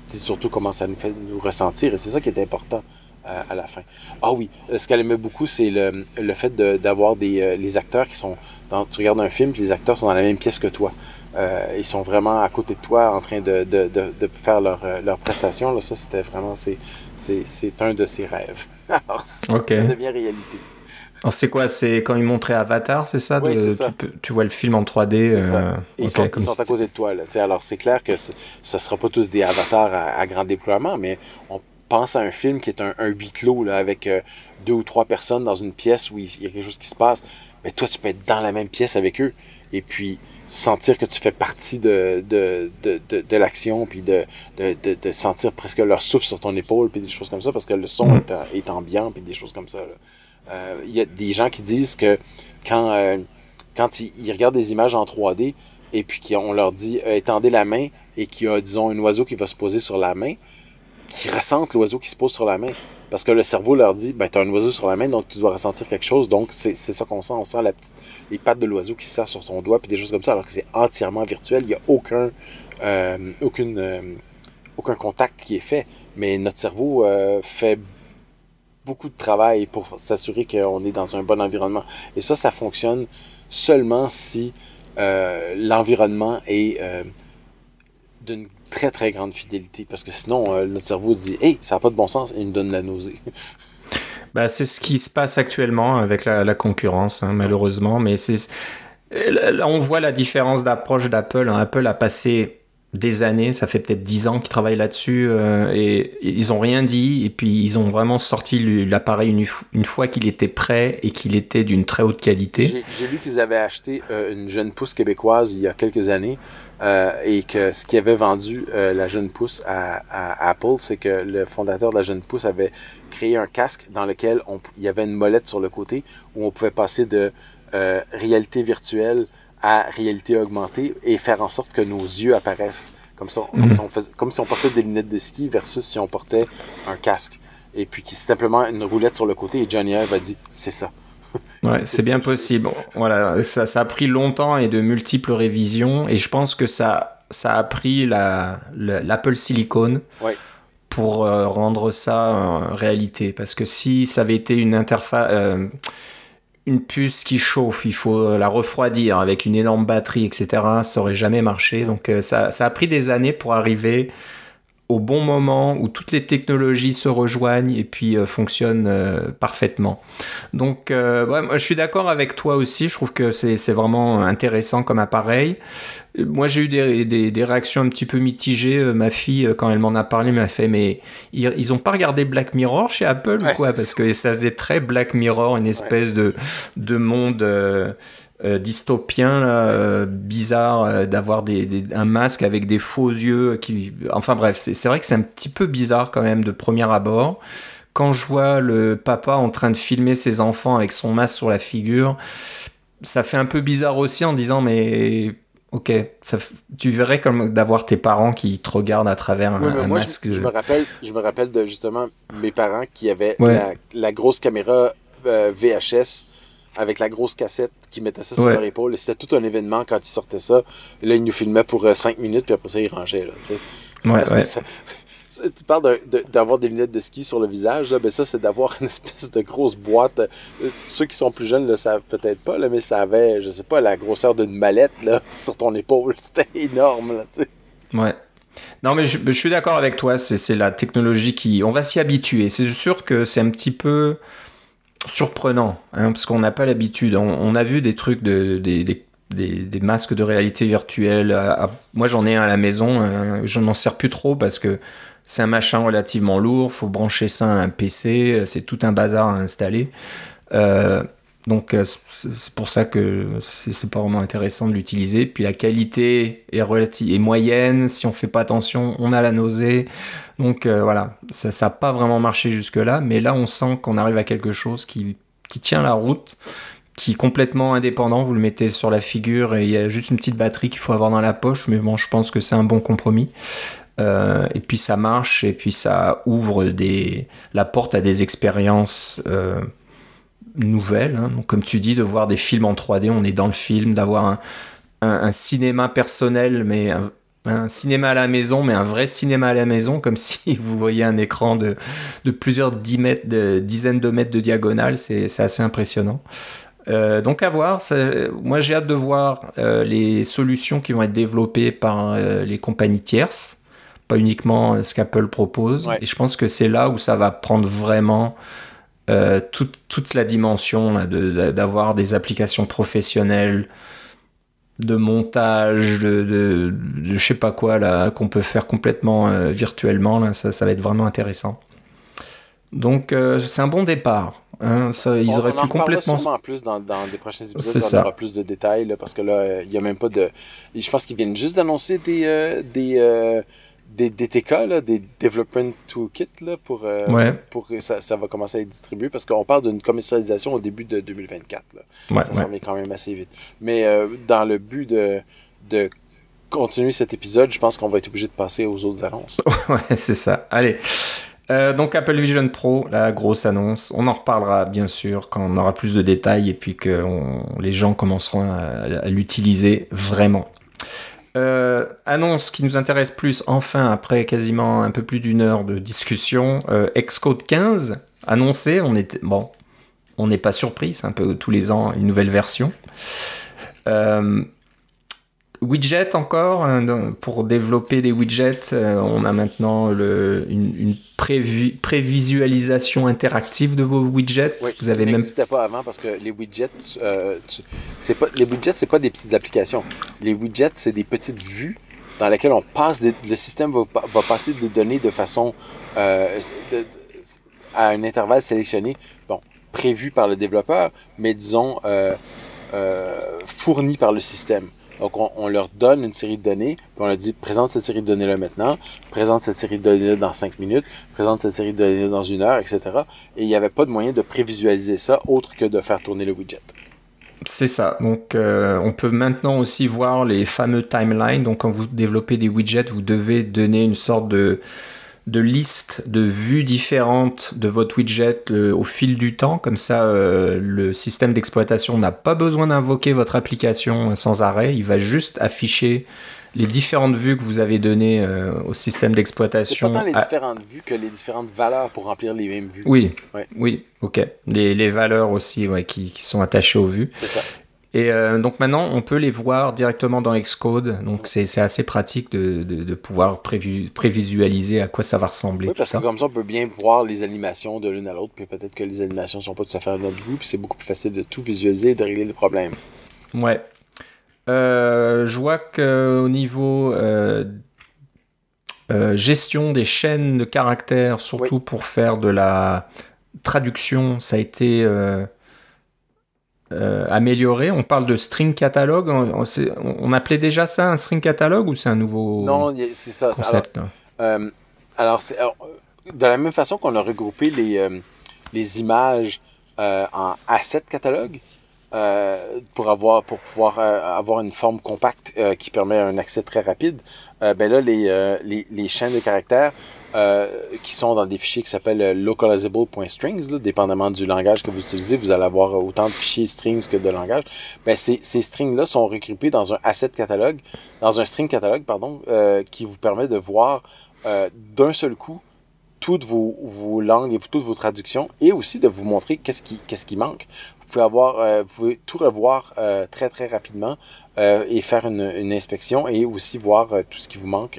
dit surtout comment ça nous fait nous ressentir. Et c'est ça qui est important à, la fin. Ah oui, euh, ce qu'elle aimait beaucoup, c'est le, le fait d'avoir des euh, les acteurs qui sont dans, tu regardes un film, les acteurs sont dans la même pièce que toi. Euh, ils sont vraiment à côté de toi en train de, de, de, faire leur, leur prestation. Là, ça, c'était vraiment, c'est un de ses rêves. Alors, ça devient réalité. C'est quoi? C'est quand ils montraient Avatar, c'est ça, oui, ça. Tu, vois le film en 3D. Ça. Ils, sont, ils, sont, à côté de toi. Là. alors c'est clair que ça sera pas tous des avatars à, à grand déploiement, mais on pense à un film qui est un, huis clos là, avec euh, deux ou trois personnes dans une pièce où il y a quelque chose qui se passe, mais toi, tu peux être dans la même pièce avec eux et puis sentir que tu fais partie de, de, de, de, l'action, puis de, de, sentir presque leur souffle sur ton épaule, puis des choses comme ça, parce que le son mm. est, est, ambiant, puis des choses comme ça. Euh, il y a des gens qui disent que quand, euh, quand ils, regardent des images en 3D, et puis qu'on leur dit étendez la main, et qu'il y a, disons, un oiseau qui va se poser sur la main, qui ressentent l'oiseau qui se pose sur la main. Parce que le cerveau leur dit, ben, tu as un oiseau sur la main, donc tu dois ressentir quelque chose. Donc, c'est ça qu'on sent. On sent les pattes de l'oiseau qui se sur son doigt, puis des choses comme ça, alors que c'est entièrement virtuel. Il n'y a aucun, euh, aucune, euh, aucun contact qui est fait. Mais notre cerveau euh, fait beaucoup de travail pour s'assurer qu'on est dans un bon environnement. Et ça, ça fonctionne seulement si l'environnement est d'une très très grande fidélité parce que sinon euh, notre cerveau dit hey ça n'a pas de bon sens et il nous donne la nausée. bah, c'est ce qui se passe actuellement avec la, concurrence hein, malheureusement mais c'est on voit la différence d'approche d'Apple. Hein. Apple a passé des années, ça fait peut-être dix ans qu'ils travaillent là-dessus euh, et, ils ont rien dit et puis ils ont vraiment sorti l'appareil une, fois qu'il était prêt et qu'il était d'une très haute qualité. J'ai vu qu'ils avaient acheté euh, une jeune pousse québécoise il y a quelques années euh, et que ce qui avait vendu la jeune pousse à, Apple, c'est que le fondateur de la jeune pousse avait créé un casque dans lequel on, il y avait une molette sur le côté où on pouvait passer de réalité virtuelle à réalité augmentée et faire en sorte que nos yeux apparaissent comme, ça, comme, mhm. si on comme si on portait des lunettes de ski versus si on portait un casque. Et puis qui simplement une roulette sur le côté et Johnny Ive a dit c'est ça. Ouais, c'est bien possible. Voilà, ça, ça, a pris longtemps et de multiples révisions et je pense que ça, ça a pris l'Apple Silicon pour euh, rendre ça en réalité. Parce que si ça avait été une interface. Euh, une puce qui chauffe, il faut la refroidir avec une énorme batterie, etc. Ça aurait jamais marché. Donc euh, ça, ça a pris des années pour arriver au bon moment où toutes les technologies se rejoignent et puis euh, fonctionnent euh, parfaitement. Donc, euh, moi, je suis d'accord avec toi aussi. Je trouve que c'est vraiment intéressant comme appareil. Moi, j'ai eu des, des, des, réactions un petit peu mitigées. ma fille, quand elle m'en a parlé, m'a fait Mais ils n'ont pas regardé Black Mirror chez Apple ou quoi? Parce que ça faisait très Black Mirror, une espèce de, de monde euh, dystopien, euh, bizarre, euh, d'avoir des, un masque avec des faux yeux. Qui... Enfin bref, c'est vrai que c'est un petit peu bizarre quand même de premier abord. Quand je vois le papa en train de filmer ses enfants avec son masque sur la figure, ça fait un peu bizarre aussi en disant mais ok, ça, tu verrais comme d'avoir tes parents qui te regardent à travers un, masque. Je, me rappelle, je me rappelle de justement mes parents qui avaient la, la, grosse caméra VHS avec la grosse cassette qui mettait ça sur leur épaule. Et c'était tout un événement quand ils sortaient ça. Et là, ils nous filmaient pour 5 euh, minutes, puis après ça, ils rangeaient. Là, ouais, tu parles d'avoir des lunettes de ski sur le visage, là, ben ça, c'est d'avoir une espèce de grosse boîte. Euh, ceux qui sont plus jeunes le savent peut-être pas, là, mais ça avait, je sais pas, la grosseur d'une mallette là, sur ton épaule. C'était énorme. Là, ouais. Non, mais je, je suis d'accord avec toi. C'est la technologie qui. On va s'y habituer. C'est sûr que c'est un petit peu surprenant, hein, parce qu'on n'a pas l'habitude. On, a vu des trucs de, des, des, masques de réalité virtuelle. moi, j'en ai un à la maison. je n'en sers plus trop parce que c'est un machin relativement lourd. Faut brancher ça à un PC. C'est tout un bazar à installer. Donc, c'est pour ça que c'est pas vraiment intéressant de l'utiliser. Puis la qualité est, relative, moyenne. Si on fait pas attention, on a la nausée. Donc voilà, ça n'a pas vraiment marché jusque-là. Mais là, on sent qu'on arrive à quelque chose qui qui tient la route, qui est complètement indépendant. Vous le mettez sur la figure et il y a juste une petite batterie qu'il faut avoir dans la poche. Mais bon, je pense que c'est un bon compromis. Euh, et puis ça marche et puis ça ouvre des, la porte à des expériences euh, nouvelles. Hein. Donc, comme tu dis, de voir des films en 3D, on est dans le film, d'avoir un, un, cinéma personnel, mais un cinéma à la maison, mais un vrai cinéma à la maison, comme si vous voyez un écran de, de plusieurs de, dizaines de mètres de diagonale. C'est assez impressionnant. Euh, donc à voir. Moi j'ai hâte de voir euh, les solutions qui vont être développées par euh, les compagnies tierces, pas uniquement ce qu'Apple propose. Et je pense que c'est là où ça va prendre vraiment toute, toute, la dimension d'avoir des applications professionnelles de montage, de, de, je sais pas quoi là, qu'on peut faire complètement euh, virtuellement. Là, ça, ça, va être vraiment intéressant. Donc euh, c'est un bon départ. Hein, ça, ils auraient pu complètement. en plus dans, dans des prochains épisodes, on aura plus de détails parce que là, il y a même pas de. Je pense qu'ils viennent juste d'annoncer des, euh, des des DTK, là, des Development Toolkit, là, pour, euh, pour que ça, ça, va commencer à être distribué, parce qu'on parle d'une commercialisation au début de 2024. Là. ça s'en quand même assez vite. Mais euh, dans le but de, de continuer cet épisode, je pense qu'on va être obligé de passer aux autres annonces. ouais, c'est ça. Allez. Euh, donc Apple Vision Pro, la grosse annonce. On en reparlera bien sûr quand on aura plus de détails et puis que les gens commenceront à l'utiliser vraiment. Euh, annonce qui nous intéresse plus, enfin, après quasiment un peu plus d'une heure de discussion, euh, Xcode 15, annoncé, on était, bon, on n'est pas surpris, c'est un peu tous les ans une nouvelle version. Euh, widget encore, hein, pour développer des widgets, euh, on a maintenant le, une, prévisualisation interactive de vos widgets. Oui, Vous avez n'existait pas avant parce que les widgets, euh, c'est pas les widgets, c'est pas des petites applications. Les widgets, c'est des petites vues dans lesquelles on passe, le système va, va, passer des données de façon euh, à un intervalle sélectionné, bon, prévu par le développeur, mais disons fourni par le système. Donc, on, leur donne une série de données, puis on leur dit présente cette série de données-là maintenant, présente cette série de données-là dans cinq minutes, présente cette série de données dans une heure, etc. Et il n'y avait pas de moyen de prévisualiser ça autre que de faire tourner le widget. C'est ça. Donc, euh, on peut maintenant aussi voir les fameux timelines. Donc, quand vous développez des widgets, vous devez donner une sorte de de listes de vues différentes de votre widget au fil du temps. Comme ça, euh, le système d'exploitation n'a pas besoin d'invoquer votre application sans arrêt. Il va juste afficher les différentes vues que vous avez données euh, au système d'exploitation. C'est pas tant les différentes vues que les différentes valeurs pour remplir les mêmes vues. Oui, oui, ok. Les, valeurs aussi qui, qui, sont attachées aux vues. C'est ça. Et euh, donc maintenant, on peut les voir directement dans Xcode. Donc c'est assez pratique de, de, pouvoir prévisualiser à quoi ça va ressembler. Oui, parce que comme ça, on peut bien voir les animations de l'une à l'autre. Puis peut-être que les animations sont pas tout à fait à notre goût. Puis c'est beaucoup plus facile de tout visualiser et de régler le problème. Ouais. Euh, je vois qu'au niveau euh, gestion des chaînes de caractères, surtout pour faire de la traduction, ça a été euh, amélioré. On parle de string catalogue. On, appelait déjà ça un string catalogue ou c'est un nouveau Non, c'est ça. Concept, alors, alors, de la même façon qu'on a regroupé les, euh, les images euh, en asset catalogue, pour avoir pour pouvoir avoir une forme compacte qui permet un accès très rapide. ben là les, les, les, chaînes de caractères euh, qui sont dans des fichiers qui s'appellent euh, localizable.strings, dépendamment du langage que vous utilisez, vous allez avoir autant de fichiers strings que de langage. Ben, ces, ces strings-là sont regroupés dans un asset catalogue, dans un string catalogue, pardon, euh, qui vous permet de voir d'un seul coup toutes vos, langues et toutes vos traductions et aussi de vous montrer qu'est-ce qui, manque. Vous pouvez, avoir, euh, vous pouvez tout revoir euh, très très rapidement euh, et faire une, une, inspection et aussi voir tout ce qui vous manque,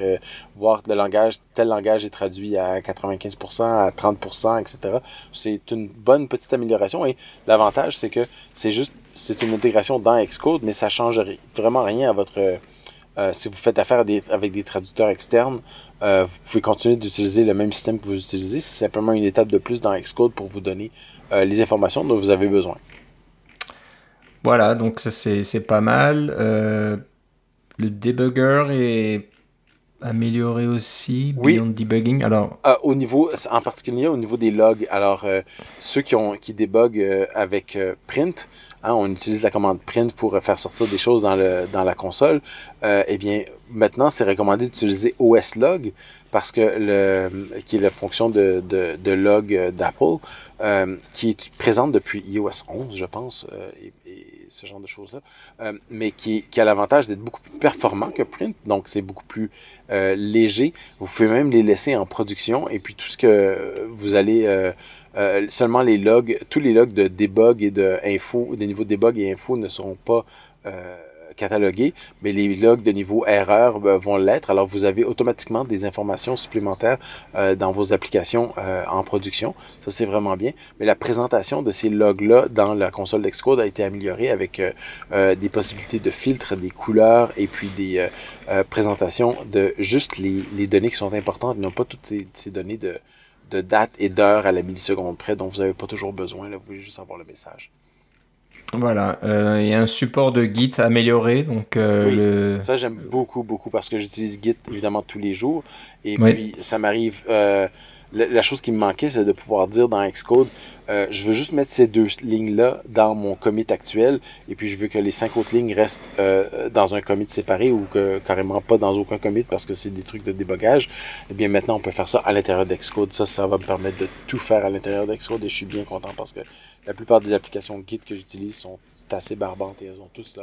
voir le langage, tel langage est traduit à 95%, à 30%, etc. C'est une bonne petite amélioration et l'avantage c'est que c'est juste, c'est une intégration dans Xcode, mais ça change vraiment rien à votre euh, si vous faites affaire avec des traducteurs externes, euh, vous pouvez continuer d'utiliser le même système que vous utilisez. C'est simplement une étape de plus dans Xcode pour vous donner euh, les informations dont vous avez besoin. Voilà, donc ça c'est pas mal. le debugger est amélioré aussi, oui. Beyond Debugging? Alors, au niveau, en particulier au niveau des logs. Alors, ceux qui ont qui débuguent avec Print, Hein, on utilise la commande print pour faire sortir des choses dans, le, dans la console, euh, eh bien, maintenant, c'est recommandé d'utiliser OSLog parce que le, qui est la fonction de, de, de log d'Apple, euh, qui est présente depuis iOS 11, je pense, euh, et, ce genre de choses-là, euh, mais qui, qui a l'avantage d'être beaucoup plus performant que Print, donc c'est beaucoup plus euh, léger. Vous pouvez même les laisser en production, et puis tout ce que vous allez, euh, seulement les logs, tous les logs de debug et de info, des niveaux de debug et info ne seront pas catalogués, mais les logs de niveau erreur ben, vont l'être. Alors, vous avez automatiquement des informations supplémentaires euh, dans vos applications euh, en production. Ça, c'est vraiment bien. Mais la présentation de ces logs-là dans la console d'Excode a été améliorée avec euh, des possibilités de filtre, des couleurs et puis des présentations de juste les, les, données qui sont importantes, non pas toutes ces, ces données de, de date et d'heure à la milliseconde près dont vous n'avez pas toujours besoin. Là, vous voulez juste avoir le message. Voilà, euh, il y a un support de Git amélioré. Donc, euh, oui, ça j'aime beaucoup, beaucoup parce que j'utilise Git évidemment tous les jours. Et puis ça m'arrive, la, chose qui me manquait, c'est de pouvoir dire dans Xcode, euh, je veux juste mettre ces deux lignes-là dans mon commit actuel, et puis je veux que les cinq autres lignes restent euh, dans un commit séparé ou que carrément pas dans aucun commit parce que c'est des trucs de débogage. Eh bien maintenant, on peut faire ça à l'intérieur d'Xcode. Ça, ça va me permettre de tout faire à l'intérieur d'Xcode et je suis bien content parce que la plupart des applications Git que j'utilise sont assez barbantes et elles ont tous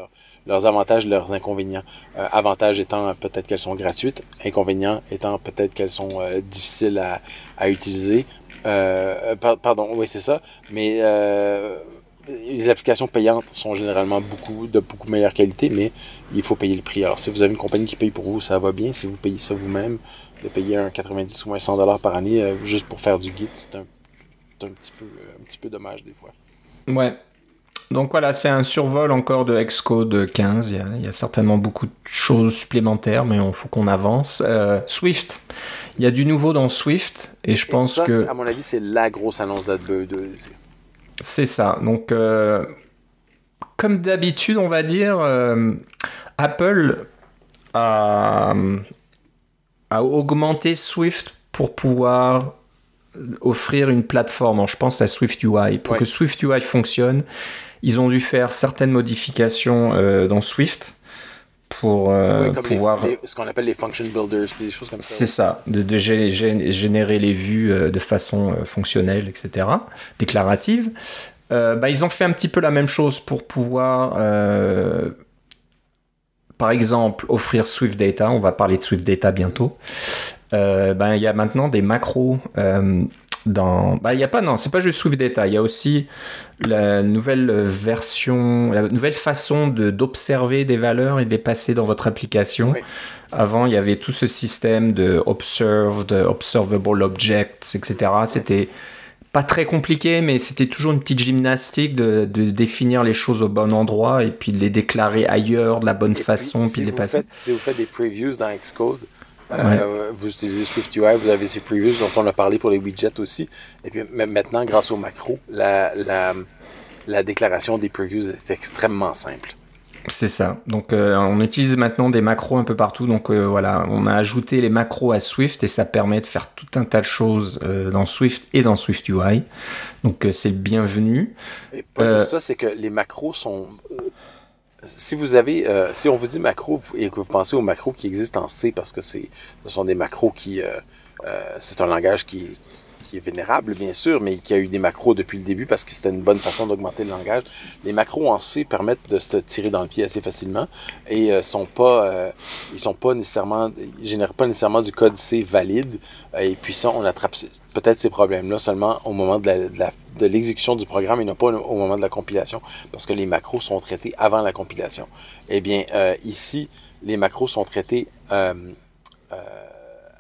leurs avantages, leurs inconvénients. Euh, avantages étant peut-être qu'elles sont gratuites, inconvénients étant peut-être qu'elles sont euh, difficiles à, à utiliser. Euh, pardon, oui, c'est ça. Mais euh, les applications payantes sont généralement beaucoup de beaucoup meilleure qualité, mais il faut payer le prix. Alors, si vous avez une compagnie qui paye pour vous, ça va bien. Si vous payez ça vous-même, de payer un 90 ou un 100 dollars par année euh, juste pour faire du Git, c'est un, un, petit peu, un petit peu dommage des fois. Ouais, donc voilà, c'est un survol encore de Xcode 15. Il y, a, certainement beaucoup de choses supplémentaires, mais il faut qu'on avance. Euh, Swift, il y a du nouveau dans Swift, et je pense ça, que. À mon avis, c'est la grosse annonce de de C'est ça. Donc, euh, comme d'habitude, on va dire, euh, Apple a, a augmenté Swift pour pouvoir offrir une plateforme. je pense à Swift UI. Pour que Swift UI fonctionne, ils ont dû faire certaines modifications euh, dans Swift pour euh, pouvoir. ce qu'on appelle les function builders, des choses comme ça. C'est ça, de, de générer les vues euh, de façon fonctionnelle, etc., déclarative. bah, ils ont fait un petit peu la même chose pour pouvoir, par exemple, offrir Swift Data. On va parler de Swift Data bientôt. ben, il y a maintenant des macros dans. Bah, il y a pas, non, c'est pas juste Swift Data. Il y a aussi la nouvelle version, la nouvelle façon d'observer des valeurs et de les passer dans votre application. Avant, il y avait tout ce système de observed, observable objects, etc. C'était pas très compliqué, mais c'était toujours une petite gymnastique de, de, définir les choses au bon endroit et puis de les déclarer ailleurs de la bonne façon, puis, de les passer. si vous faites des previews dans Xcode, euh, vous utilisez SwiftUI, vous avez ces previews dont on a parlé pour les widgets aussi. Et puis maintenant, grâce au macro, la, la, la déclaration des previews est extrêmement simple. C'est ça. Donc euh, on utilise maintenant des macros un peu partout. Donc euh, voilà, on a ajouté les macros à Swift et ça permet de faire tout un tas de choses dans Swift et dans SwiftUI. Donc c'est bienvenu. Et pas juste ça, c'est que les macros sont si vous avez, euh, si on vous dit macro et que vous pensez aux macros qui existent en C parce que c'est, ce sont des macros qui, euh, euh, c'est un langage qui, qui est vénérable, bien sûr, mais qui a eu des macros depuis le début parce que c'était une bonne façon d'augmenter le langage. Les macros en C permettent de se tirer dans le pied assez facilement et euh, sont pas, euh, ils sont pas nécessairement, génèrent pas nécessairement du code C valide. et puis ça, on attrape peut-être ces problèmes-là seulement au moment de l'exécution du programme et non pas au moment de la compilation, parce que les macros sont traités avant la compilation. Eh bien, ici, les macros sont traités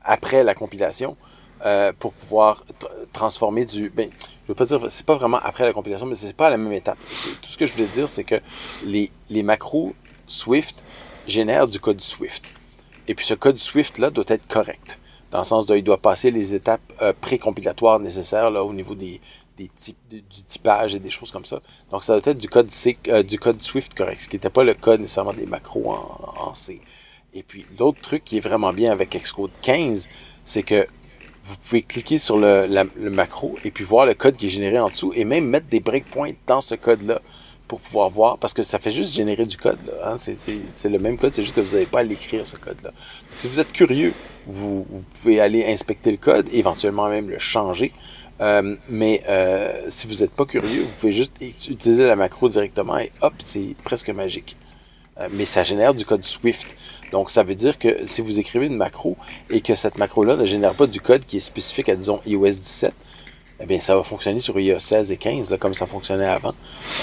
après la compilation euh, pour pouvoir transformer du. Ben, je veux pas dire, c'est pas vraiment après la compilation, mais c'est pas la même étape. Tout ce que je voulais dire, c'est que les, les macros Swift génèrent du code Swift. Et puis ce code Swift-là doit être correct. Dans le sens de, il doit passer les étapes euh, pré-compilatoires nécessaires là, au niveau des, des types, du typage et des choses comme ça. Donc ça doit être du code, C, euh, du code Swift correct, ce qui n'était pas le code nécessairement des macros en, en C. Et puis l'autre truc qui est vraiment bien avec Xcode 15, c'est que vous pouvez cliquer sur le, macro et puis voir le code qui est généré en dessous et même mettre des breakpoints dans ce code-là pour pouvoir voir, parce que ça fait juste générer du code. Là, hein. C'est le même code, c'est juste que vous n'avez pas à l'écrire, ce code-là. Si vous êtes curieux, vous, pouvez aller inspecter le code, éventuellement même le changer. Euh, mais euh, si vous n'êtes pas curieux, vous pouvez juste utiliser la macro directement et hop, c'est presque magique. Euh, mais ça génère du code Swift. Donc, ça veut dire que si vous écrivez une macro et que cette macro-là ne génère pas du code qui est spécifique à, disons, iOS 17, eh bien, ça va fonctionner sur iOS 16 et 15, là, comme ça fonctionnait avant.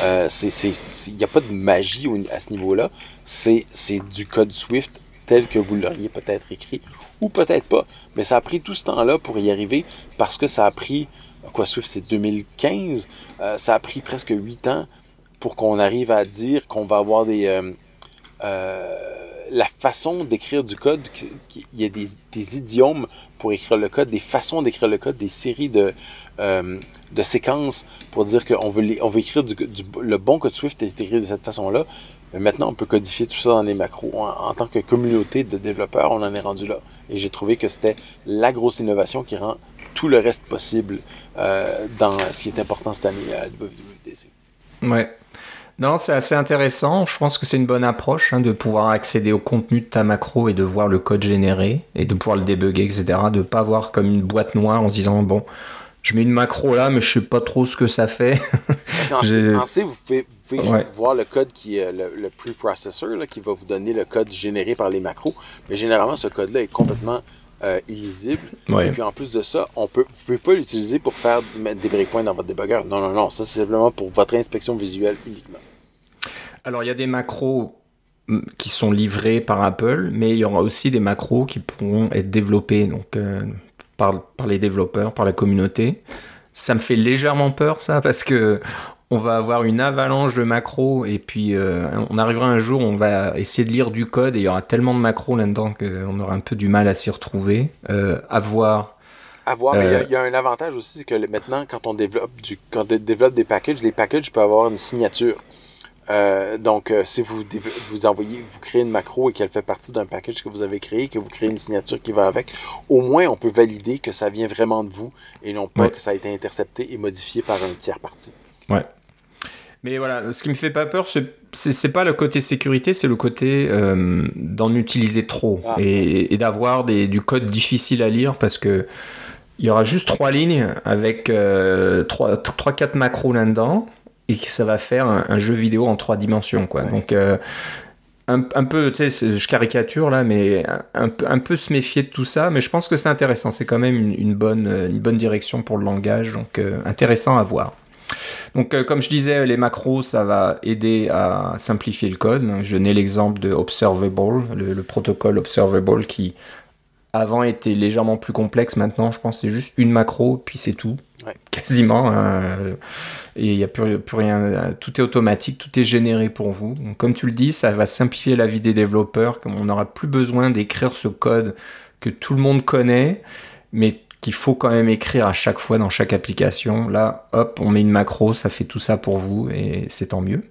Euh, Il n'y a pas de magie à ce niveau-là. C'est du code Swift tel que vous l'auriez peut-être écrit, ou peut-être pas. Mais ça a pris tout ce temps-là pour y arriver, parce que ça a pris, quoi, Swift, c'est 2015, euh, ça a pris presque 8 ans pour qu'on arrive à dire qu'on va avoir des... Euh, la façon d'écrire du code, il y a des, idiomes pour écrire le code, des façons d'écrire le code, des séries de, euh, de séquences pour dire qu'on veut, on veut écrire le bon code Swift est écrit de cette façon-là. Maintenant, on peut codifier tout ça dans les macros. En, tant que communauté de développeurs, on en est rendu là. Et j'ai trouvé que c'était la grosse innovation qui rend tout le reste possible euh, dans ce qui est important cette année à l'WWDC. Ouais, non, c'est assez intéressant. Je pense que c'est une bonne approche hein, de pouvoir accéder au contenu de ta macro et de voir le code généré et de pouvoir le débugger, etc. De ne pas voir comme une boîte noire en se disant bon, je mets une macro là, mais je sais pas trop ce que ça fait. en, C, vous pouvez, voir le code qui est le, le preprocessor qui va vous donner le code généré par les macros. Mais généralement, ce code-là est complètement euh, illisible. Et puis en plus de ça, on peut, vous ne pouvez pas l'utiliser pour faire mettre des breakpoints dans votre debugger. Non, non, non. Ça, c'est simplement pour votre inspection visuelle uniquement. Alors, il y a des macros mm, qui sont livrés par Apple, mais il y aura aussi des macros qui pourront être développés donc, euh, par, par les développeurs, par la communauté. Ça me fait légèrement peur, ça, parce que on va avoir une avalanche de macros et puis euh, on arrivera un jour, on va essayer de lire du code et il y aura tellement de macros là-dedans qu'on aura un peu du mal à s'y retrouver. Euh, à voir. À voir, mais il y, a un avantage aussi, c'est que maintenant, quand on développe du, quand on développe des packages, les packages peuvent avoir une signature. Euh, donc, si vous, vous envoyez, vous créez une macro et qu'elle fait partie d'un package que vous avez créé, que vous créez une signature qui va avec, au moins on peut valider que ça vient vraiment de vous et non pas que ça a été intercepté et modifié par un tiers parti. Ouais. Mais voilà, ce qui me fait pas peur, c'est pas le côté sécurité, c'est le côté euh, d'en utiliser trop ah. et, d'avoir du code difficile à lire parce que il y aura juste trois lignes avec euh, trois, trois, quatre macros là-dedans et que ça va faire un, jeu vidéo en trois dimensions, quoi. Donc euh, un, peu, tu sais, je caricature là, mais un, un, peu se méfier de tout ça. Mais je pense que c'est intéressant. C'est quand même une, une, bonne, une bonne direction pour le langage, donc intéressant à voir. Donc, euh, comme je disais, les macros, ça va aider à simplifier le code. Je n'ai l'exemple de Observable, le, protocole Observable qui avant était légèrement plus complexe. Maintenant, je pense que c'est juste une macro, puis c'est tout. Quasiment. Hein. et il n'y a plus, rien. Tout est automatique, tout est généré pour vous. comme tu le dis, ça va simplifier la vie des développeurs. Comme on n'aura plus besoin d'écrire ce code que tout le monde connaît, mais qu'il faut quand même écrire à chaque fois dans chaque application. Là, hop, on met une macro, ça fait tout ça pour vous et c'est tant mieux.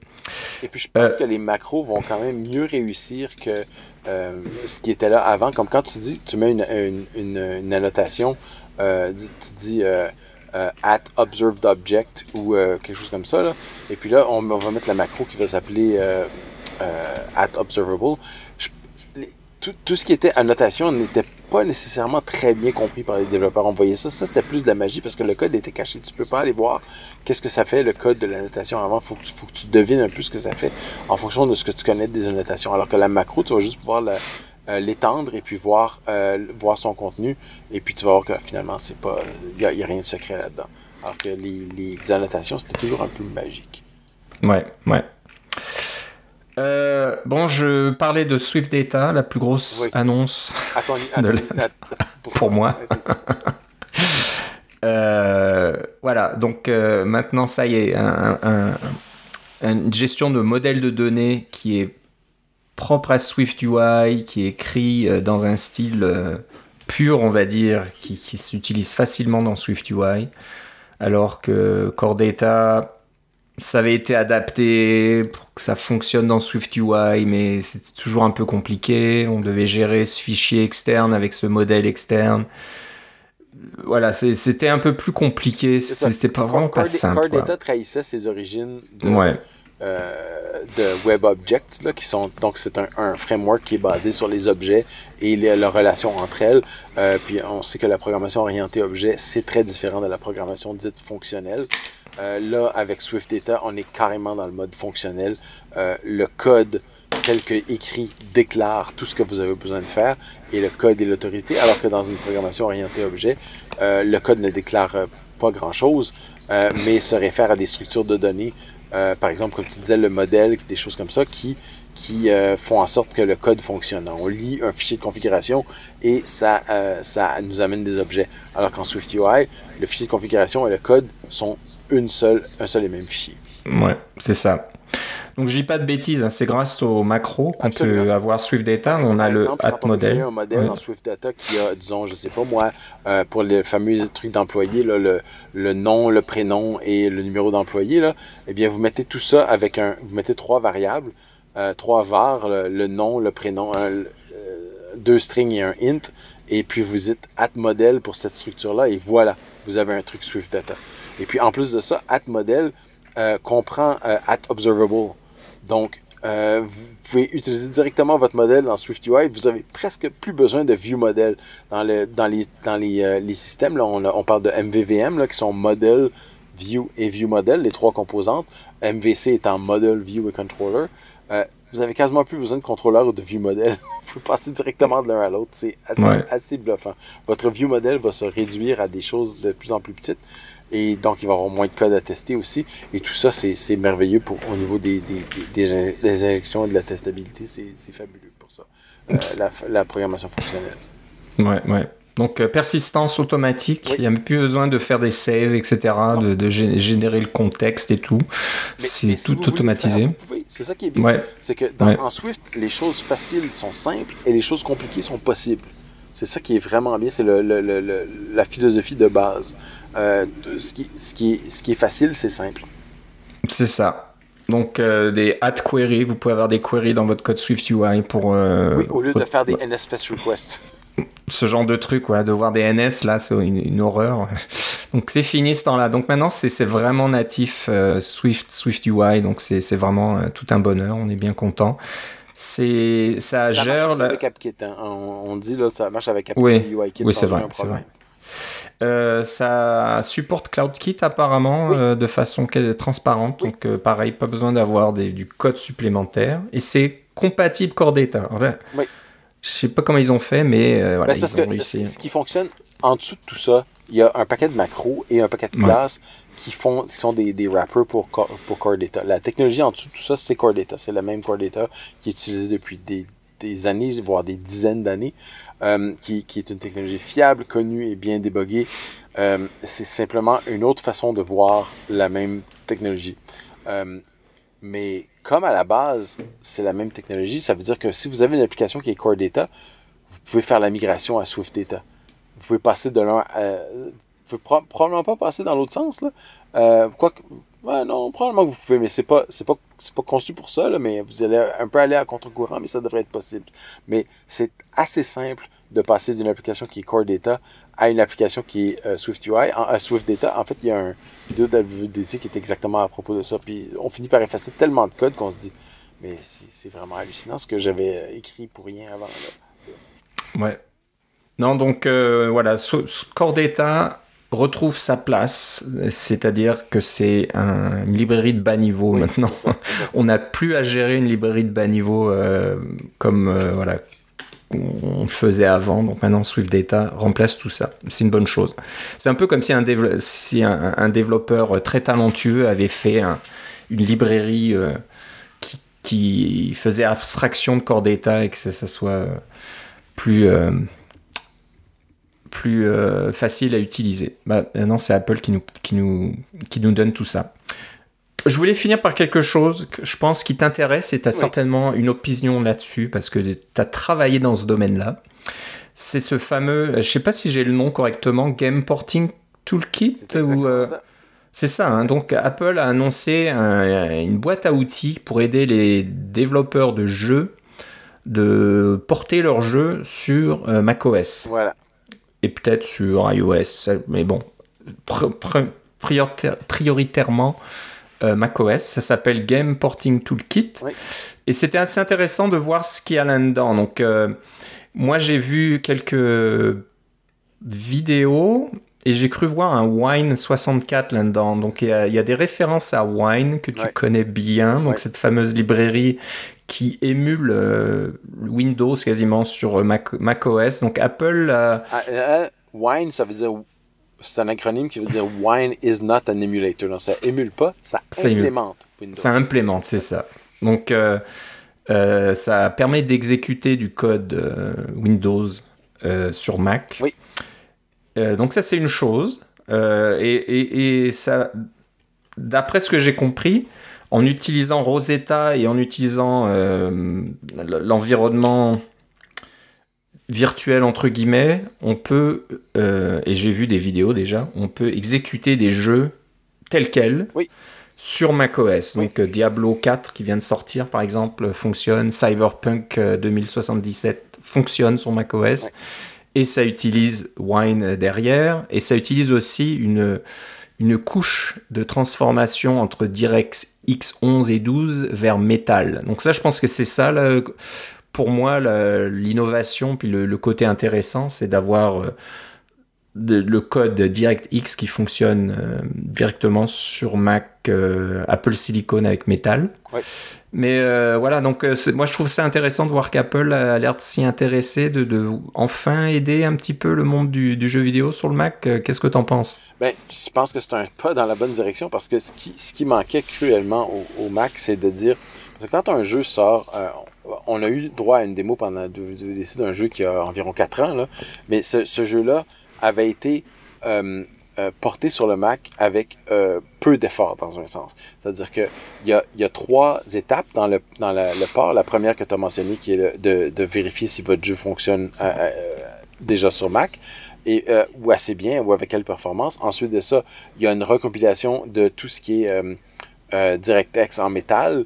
Et puis je pense euh, que les macros vont quand même mieux réussir que euh, ce qui était là avant. Comme quand tu dis, tu mets une, une, annotation, euh, tu dis at observed object ou quelque chose comme ça. Là. Et puis là, on, va mettre la macro qui va s'appeler at observable tout, tout, ce qui était annotation n'était pas nécessairement très bien compris par les développeurs. On voyait ça, ça c'était plus de la magie parce que le code était caché. Tu peux pas aller voir qu'est-ce que ça fait le code de l'annotation avant. Faut, faut que tu devines un peu ce que ça fait en fonction de ce que tu connais des annotations. Alors que la macro, tu vas juste pouvoir euh, l'étendre et puis voir euh, voir son contenu et puis tu vas voir que finalement c'est pas il y, a rien de secret là-dedans. Alors que les, les annotations c'était toujours un peu magique. Ouais, ouais. Euh, bon, je parlais de Swift Data, la plus grosse annonce pour moi. euh, voilà, donc euh, maintenant ça y est, un, un, une gestion de modèle de données qui est propre à Swift UI, qui est écrit dans un style pur, on va dire, qui, qui s'utilise facilement dans Swift UI, alors que Core Data ça avait été adapté pour que ça fonctionne dans SwiftUI, mais c'était toujours un peu compliqué. On devait gérer ce fichier externe avec ce modèle externe. Voilà, c'était un peu plus compliqué. C'était pas vraiment pas simple. Core Data trahissait ses origines de, euh, de Web Objects, là, qui sont donc c'est un, un, framework qui est basé sur les objets et les, leur relation entre elles. Euh, puis on sait que la programmation orientée objet c'est très différent de la programmation dite fonctionnelle. Euh, là, avec Swift Data, on est carrément dans le mode fonctionnel. Euh, le code tel que écrit déclare tout ce que vous avez besoin de faire et le code est l'autorité, alors que dans une programmation orientée objet, euh, le code ne déclare pas grand-chose, mais se réfère à des structures de données, par exemple, comme tu disais, le modèle, des choses comme ça, qui qui font en sorte que le code fonctionne. On lit un fichier de configuration et ça, ça nous amène des objets. Alors qu'en SwiftUI, le fichier de configuration et le code sont une seule, un seul et même fichier. Ouais, c'est ça. Donc je dis pas de bêtises, hein, c'est grâce au macro qu'on peut avoir Swift Data. On a le hat modèle. un modèle en Swift Data qui a, disons, je sais pas moi, euh, pour le fameux truc d'employé, le, le nom, le prénom et le numéro d'employé, là, eh bien vous mettez tout ça avec un, vous mettez trois variables, euh, trois var, le, nom, le prénom, euh, deux strings et un int, et puis vous dites at modèle pour cette structure-là, et voilà, vous avez un truc Swift Data. Et puis en plus de ça, at model euh, comprend euh, at observable. Donc, euh, vous pouvez utiliser directement votre modèle dans SwiftUI. Vous avez presque plus besoin de view model dans, le, dans, les, les systèmes. On, parle de MVVM qui sont model, view et view model, les trois composantes. MVC étant model, view et controller. Vous avez quasiment plus besoin de contrôleur ou de view model. vous passer directement de l'un à l'autre. C'est assez, assez bluffant. Votre view model va se réduire à des choses de plus en plus petites. Et donc, il va y avoir moins de code à tester aussi. Et tout ça, c'est merveilleux pour, au niveau des, des, des, des injections et de la testabilité. C'est fabuleux pour ça. Euh, la, la, programmation fonctionnelle. Ouais, ouais. Donc, euh, persistance automatique. Il n'y a même plus besoin de faire des saves, etc., de, de, générer le contexte et tout. C'est tout automatisé. C'est ça qui est bien. Ouais. C'est que dans, en Swift, les choses faciles sont simples et les choses compliquées sont possibles. C'est ça qui est vraiment bien, c'est le, le, le, la philosophie de base. Euh, ce, qui, ce, qui est, ce qui est facile, c'est simple. C'est ça. Donc, euh, des add queries, vous pouvez avoir des queries dans votre code Swift UI pour. Euh, oui, au lieu de faire des NSFS requests. Ce genre de truc, ouais, de voir des NS, là, c'est une, une, horreur. Donc, c'est fini ce temps-là. Donc, maintenant, c'est vraiment natif euh, Swift, Swift UI. Donc, c'est vraiment euh, tout un bonheur. On est bien content c'est ça, ça gère marche avec AppKit. Hein. On, on, dit là, ça marche avec AppKit oui. UIKit oui, c'est vrai, vrai. Euh, ça supporte CloudKit apparemment oui. de façon transparente, oui. donc pareil, pas besoin d'avoir du code supplémentaire et c'est compatible Core Data. Oui. Je sais pas comment ils ont fait, mais euh, voilà. Ben, parce que réussi. ce qui fonctionne en dessous de tout ça, il y a un paquet de macros et un paquet de classes qui, font, qui sont des, des wrappers pour, pour Core Data. La technologie en dessous de tout ça, c'est Core Data. C'est la même Core Data qui est utilisée depuis des, des années, voire des dizaines d'années, euh, qui, qui, est une technologie fiable, connue et bien déboguée. Euh, c'est simplement une autre façon de voir la même technologie. Euh, mais comme à la base, c'est la même technologie, ça veut dire que si vous avez une application qui est Core Data, vous pouvez faire la migration à Swift Data. Vous pouvez passer de l'un à... Vous pouvez pro probablement pas passer dans l'autre sens, là. Euh, non, probablement que vous pouvez, mais c'est pas, c'est pas, c'est pas conçu pour ça, mais vous allez un peu aller à contre-courant, mais ça devrait être possible. Mais c'est assez simple de passer d'une application qui est Core Data à une application qui est euh, Swift UI, en, euh, Swift Data. En fait, il y a une vidéo de WWDC qui est exactement à propos de ça, puis on finit par effacer tellement de code qu'on se dit, mais c'est vraiment hallucinant ce que j'avais écrit pour rien avant, là. Ouais. Non, donc euh, voilà, Core Data retrouve sa place, c'est-à-dire que c'est une librairie de bas niveau maintenant. on n'a plus à gérer une librairie de bas niveau euh, comme euh, voilà on le faisait avant. Donc maintenant, Swift Data remplace tout ça. C'est une bonne chose. C'est un peu comme si un, développeur très talentueux avait fait une librairie qui, qui, faisait abstraction de Core Data et que ça, soit plus plus euh, facile à utiliser. Bah, maintenant, c'est Apple qui nous donne tout ça. Je voulais finir par quelque chose que je pense qui t'intéresse et tu as certainement une opinion là-dessus parce que tu as travaillé dans ce domaine-là. C'est ce fameux, je sais pas si j'ai le nom correctement, Game Porting Toolkit ou euh, c'est ça. Hein. donc Apple a annoncé une boîte à outils pour aider les développeurs de jeux de porter leurs jeux sur euh, macOS. Voilà et peut-être sur iOS, mais bon, prioritairement euh, macOS. Ça s'appelle Game Porting Toolkit. Et c'était assez intéressant de voir ce qu'il y a là-dedans. Donc, euh, moi, j'ai vu quelques vidéos et j'ai cru voir un Wine 64 là-dedans. Donc, il y, a des références à Wine que tu connais bien. Donc, cette fameuse librairie qui émule euh, Windows quasiment sur Mac, OS. Donc Apple. Ah, Wine, ça veut dire. C'est un acronyme qui veut dire Wine is not an emulator. Donc ça émule pas, ça, implémente Windows. Ça implémente, c'est ça. Donc ça permet d'exécuter du code Windows sur Mac. Oui. donc ça c'est une chose. Et, et, et, ça, d'après ce que j'ai compris, en utilisant Rosetta et en utilisant euh, l'environnement virtuel entre guillemets, on peut, euh, et j'ai vu des vidéos déjà, on peut exécuter des jeux tels quels sur macOS. Donc euh, Diablo 4 qui vient de sortir par exemple fonctionne, Cyberpunk 2077 fonctionne sur macOS, et ça utilise Wine derrière, et ça utilise aussi une une couche de transformation entre DirectX 11 et 12 vers métal. Donc ça, je pense que c'est ça, pour moi, l'innovation, puis le, côté intéressant, c'est d'avoir euh, le code DirectX qui fonctionne euh, directement sur Mac euh, Apple Silicon avec métal. Mais euh, voilà, donc moi je trouve ça intéressant de voir qu'Apple a l'air de s'y intéresser, de, de, enfin aider un petit peu le monde du, du jeu vidéo sur le Mac. Qu'est-ce que tu en penses? Ben, Je pense que c'est un pas dans la bonne direction parce que ce qui, ce qui manquait cruellement au, Mac, c'est de dire. Parce que quand un jeu sort, on a eu droit à une démo pendant d'un jeu qui a environ 4 ans, mais ce, jeu-là avait été euh, porté sur le Mac avec euh, peu d'efforts dans un sens. C'est-à-dire qu'il y a, y a trois étapes dans le, port. La première que tu as mentionnée qui est de, vérifier si votre jeu fonctionne euh, déjà sur Mac et, ou assez bien ou avec quelle performance. Ensuite de ça, il y a une recompilation de tout ce qui est DirectX en métal.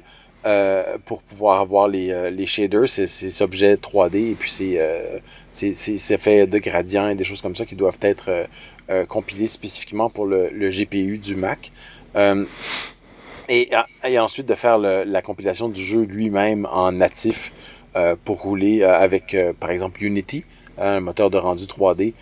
Pour pouvoir avoir les, les shaders, ces, objets 3D, et puis ces, effets de gradient et des choses comme ça qui doivent être euh, compilé spécifiquement pour le, GPU du Mac. Euh, et, et, ensuite de faire la compilation du jeu lui-même en natif euh, pour rouler avec, par exemple, Unity, un moteur de rendu 3D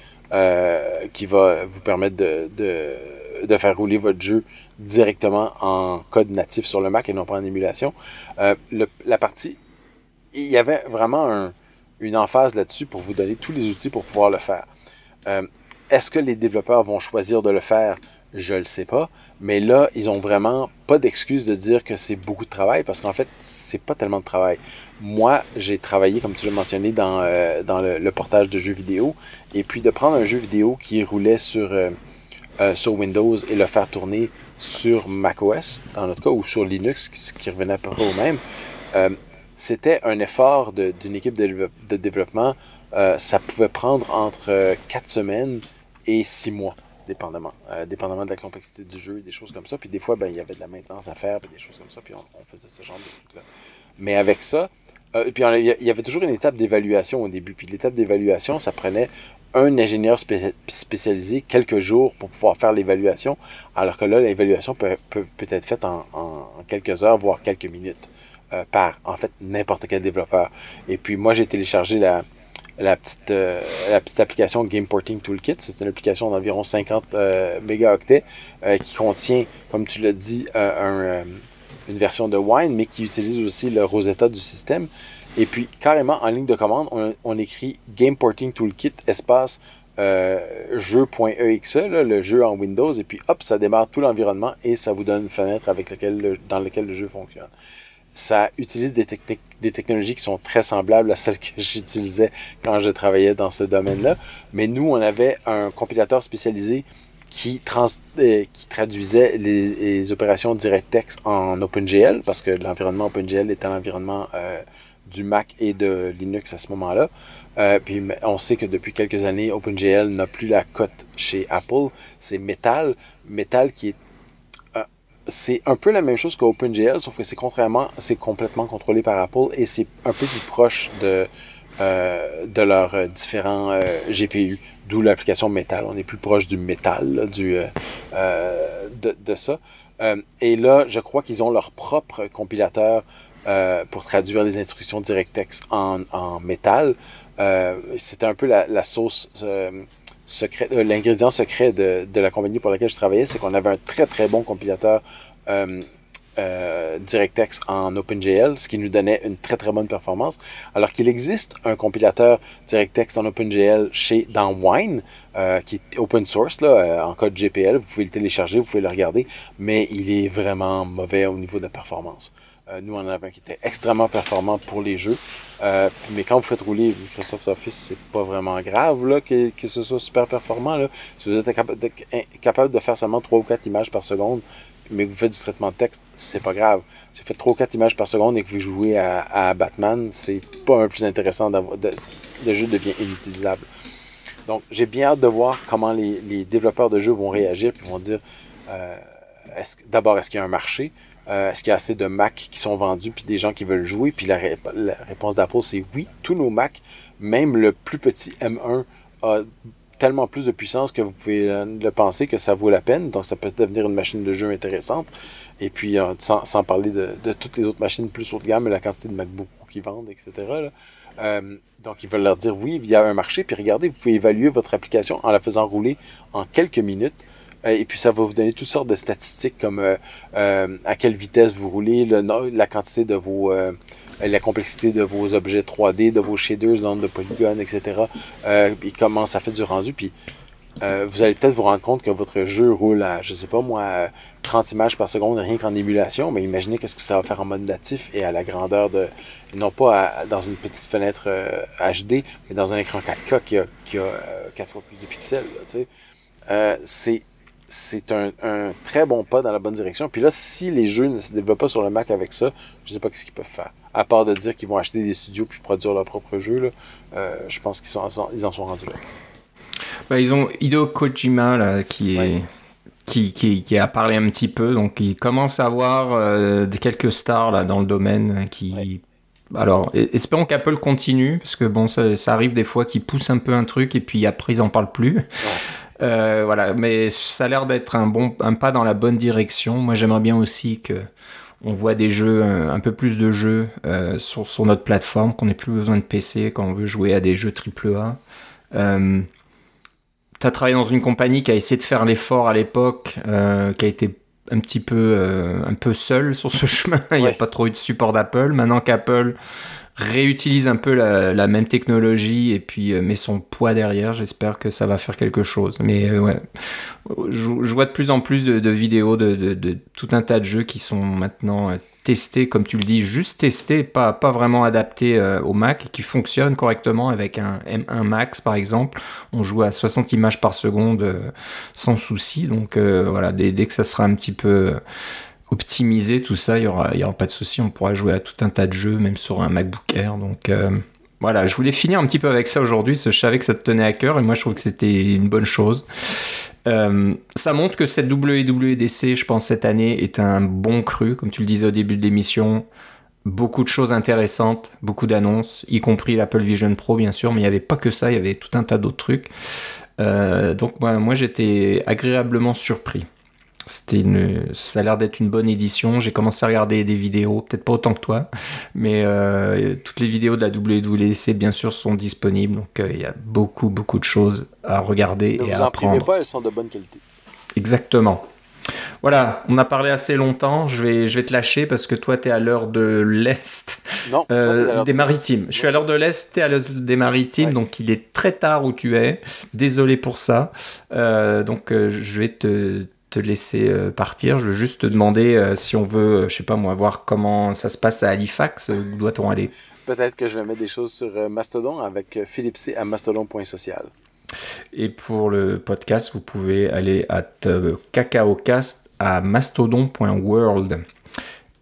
qui va vous permettre de, de, de, faire rouler votre jeu directement en code natif sur le Mac et non pas en émulation. Le, la partie, il y avait vraiment un, une emphase là-dessus pour vous donner tous les outils pour pouvoir le faire. Est-ce que les développeurs vont choisir de le faire? Je ne le sais pas. Mais là, ils ont vraiment pas d'excuse de dire que c'est beaucoup de travail parce qu'en fait, c'est pas tellement de travail. Moi, j'ai travaillé, comme tu l'as mentionné, dans, euh, dans le, portage de jeux vidéo. Et puis de prendre un jeu vidéo qui roulait sur, euh, euh, sur Windows et le faire tourner sur macOS, dans notre cas, ou sur Linux, ce qui revenait à peu près au même c'était un effort d'une équipe de, de développement. ça pouvait prendre entre quatre semaines et six mois, dépendamment. Euh, dépendamment de la complexité du jeu, des choses comme ça. Puis des fois, ben, il y avait de la maintenance à faire, puis des choses comme ça, puis on, faisait ce genre de trucs-là. Mais avec ça, euh, puis il y avait toujours une étape d'évaluation au début. Puis l'étape d'évaluation, ça prenait un ingénieur spécialisé quelques jours pour pouvoir faire l'évaluation, alors que là, l'évaluation peut, peut, être faite en, en, quelques heures, voire quelques minutes, euh, par, en fait, n'importe quel développeur. Et puis moi, j'ai téléchargé la, la petite, la petite application Game Porting Toolkit. C'est une application d'environ 50 mégaoctets qui contient, comme tu l'as dit, une version de Wine, mais qui utilise aussi le Rosetta du système. Et puis, carrément, en ligne de commande, on, on écrit Game Porting Toolkit espace euh, jeu.exe, le jeu en Windows, et puis hop, ça démarre tout l'environnement et ça vous donne une fenêtre avec lequel dans laquelle le jeu fonctionne. Ça utilise des, des technologies qui sont très semblables à celles que j'utilisais quand je travaillais dans ce domaine-là, mais nous, on avait un compilateur spécialisé qui, trans, euh, qui traduisait les, les, opérations DirectX en OpenGL, parce que l'environnement OpenGL était l'environnement euh, du Mac et de Linux à ce moment-là. Euh, puis on sait que depuis quelques années, OpenGL n'a plus la cote chez Apple. C'est Metal. Metal qui est euh, c'est un peu la même chose qu'OpenGL, sauf que c'est contrairement, c'est complètement contrôlé par Apple et c'est un peu plus proche de euh, de leurs différents GPU, d'où l'application Metal. On est plus proche du métal, du de, ça. et là, je crois qu'ils ont leur propre compilateur euh, pour traduire les instructions DirectX en, métal. Euh, C'était un peu la, sauce euh, secrète, l'ingrédient secret de, la compagnie pour laquelle je travaillais, c'est qu'on avait un très très bon compilateur DirectX en OpenGL, ce qui nous donnait une très très bonne performance. Alors qu'il existe un compilateur DirectX en OpenGL chez dans Wine, qui est open source là, en code GPL. Vous pouvez le télécharger, vous pouvez le regarder, mais il est vraiment mauvais au niveau de la performance. Euh, nous, on en avait un qui était extrêmement performant pour les jeux. Euh, mais quand vous faites rouler Microsoft Office, c'est pas vraiment grave là, que, que ce soit super performant. Là. Si vous êtes capable de, faire seulement 3 ou 4 images par seconde, mais que vous faites du traitement de texte, c'est pas grave. Si vous faites 3 ou 4 images par seconde et que vous jouez à, à Batman, c'est pas un plus intéressant d'avoir. Le jeu devient inutilisable. Donc, j'ai bien hâte de voir comment les, les, développeurs de jeux vont réagir puis vont dire euh, d'abord, est-ce qu'il y a un marché? Euh, Est-ce qu'il y a assez de Mac qui sont vendus puis des gens qui veulent jouer? Puis la, réponse d'Apple, c'est oui. Tous nos Mac, même le plus petit M1, a tellement plus de puissance que vous pouvez le penser que ça vaut la peine. Donc, ça peut devenir une machine de jeu intéressante. Et puis, euh, sans, parler de, toutes les autres machines plus haut de gamme, la quantité de MacBook qu'ils vendent, etc. Euh, donc, ils veulent leur dire oui, il y a un marché. Puis, regardez, vous pouvez évaluer votre application en la faisant rouler en quelques minutes. Euh, et puis ça va vous donner toutes sortes de statistiques comme euh, euh, à quelle vitesse vous roulez, le, la quantité de vos, la complexité de vos objets 3D, de vos shaders, le nombre de polygones, etc. puis comment ça fait du rendu. Puis vous allez peut-être vous rendre compte que votre jeu roule à, je sais pas moi, 30 images par seconde, rien qu'en émulation, mais imaginez qu'est-ce que ça va faire en mode natif et à la grandeur de, non pas dans une petite fenêtre HD, mais dans un écran 4K qui a, qui a 4 fois plus de pixels. C'est c'est un, un, très bon pas dans la bonne direction. Puis là, si les jeux ne se développent pas sur le Mac avec ça, je ne sais pas ce qu'ils peuvent faire. À part de dire qu'ils vont acheter des studios puis produire leurs propres jeux, là, euh, je pense qu'ils sont, ils en sont rendus là. Bah, ils ont Hideo Kojima là, qui est. Ouais. Qui, qui, qui, a parlé un petit peu, donc il commence à avoir euh, quelques stars là, dans le domaine qui, ouais. Alors, espérons qu'Apple continue, parce que bon, ça, ça arrive des fois qu'ils poussent un peu un truc et puis après ils en parlent plus. Euh, voilà, mais ça a l'air d'être un bon un pas dans la bonne direction. Moi, j'aimerais bien aussi que on voit des jeux, un, un peu plus de jeux euh, sur, sur, notre plateforme, qu'on n'ait plus besoin de PC quand on veut jouer à des jeux AAA. Euh, tu as travaillé dans une compagnie qui a essayé de faire l'effort à l'époque, euh, qui a été un petit peu, euh, un peu seul sur ce chemin. Il n'y a pas trop eu de support d'Apple. Maintenant qu'Apple réutilise un peu la, la, même technologie et puis euh, met son poids derrière. J'espère que ça va faire quelque chose. Mais euh, ouais, je, vois de plus en plus de, vidéos de, tout un tas de jeux qui sont maintenant euh, testés, comme tu le dis, juste testés, pas, pas vraiment adaptés euh, au Mac, et qui fonctionnent correctement avec un M1 Max par exemple. On joue à 60 images par seconde euh, sans souci. Donc voilà, dès, dès, que ça sera un petit peu optimiser tout ça, il n'y aura, y aura pas de souci, on pourra jouer à tout un tas de jeux, même sur un MacBook Air. Donc euh, voilà, je voulais finir un petit peu avec ça aujourd'hui, parce que je savais que ça te tenait à cœur, et moi je trouve que c'était une bonne chose. Euh, ça montre que cette WWDC, je pense, cette année est un bon cru, comme tu le disais au début de l'émission. Beaucoup de choses intéressantes, beaucoup d'annonces, y compris l'Apple Vision Pro, bien sûr, mais il n'y avait pas que ça, il y avait tout un tas d'autres trucs. Euh, donc, moi, moi j'étais agréablement surpris. C'était une, ça a l'air d'être une bonne édition. J'ai commencé à regarder des vidéos, peut-être pas autant que toi, mais euh, toutes les vidéos de la WWDC, bien sûr, sont disponibles. Donc, euh, il y a beaucoup, beaucoup de choses à regarder ne et vous à apprendre. pas, elles sont de bonne qualité. Exactement. Voilà, on a parlé assez longtemps. Je vais, je vais te lâcher parce que toi, tu es à l'heure de l'Est Non, euh, des de- maritimes. Je suis à l'heure de l'Est, tu es à l'heure des maritimes, Ouais. donc il est très tard où tu es. Désolé pour ça. Euh, donc je vais te, te laisser euh, partir. Je veux juste te demander euh, si on veut, euh, je sais pas moi, voir comment ça se passe à Halifax. Où doit-on aller? Peut-être que je vais mettre des choses sur Mastodon avec Philippe C à mastodon.social. Et pour le podcast, vous pouvez aller à cacaocast à mastodon.world.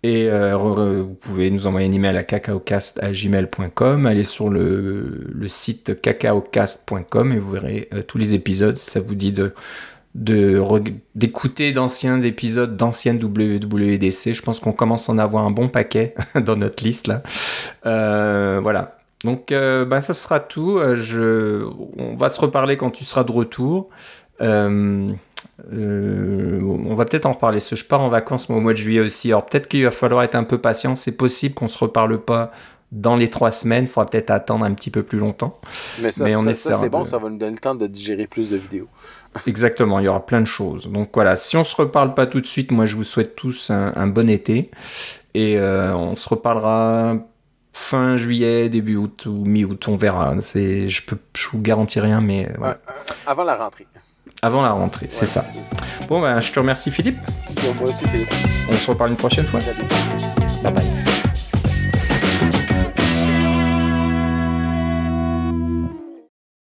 Et euh, vous pouvez nous envoyer un email à cacaocast.gmail.com, aller sur le, le site cacaocast.com et vous verrez euh, tous les épisodes. Si ça vous dit de d'écouter d'anciens épisodes d'anciennes WWDC. Je pense qu'on commence à en avoir un bon paquet dans notre liste là. Euh, voilà. Donc ben, ça sera tout. Euh, Je... On va se reparler quand tu seras de retour. On va peut-être en reparler. Je pars en vacances au mois de juillet aussi. Alors peut-être qu'il va falloir être un peu patient. C'est possible qu'on se reparle pas dans les trois semaines. Il faudra peut-être attendre un petit peu plus longtemps. Mais ça, Mais on ça- ça, c'est bon, ça va nous donner le temps de digérer plus de vidéos. Exactement, il y aura plein de choses. Donc voilà, si on se reparle pas tout de suite, moi je vous souhaite tous un, un bon été. Et euh, on se reparlera fin juillet, début août ou mi-août, on verra. C'est, je peux, je vous garantis rien, mais euh. Ouais, avant la rentrée. avant la rentrée, c'est Ouais, ça. Bon ben, je te remercie Philippe. Moi aussi, Philippe. On se reparle une prochaine fois. Bye bye.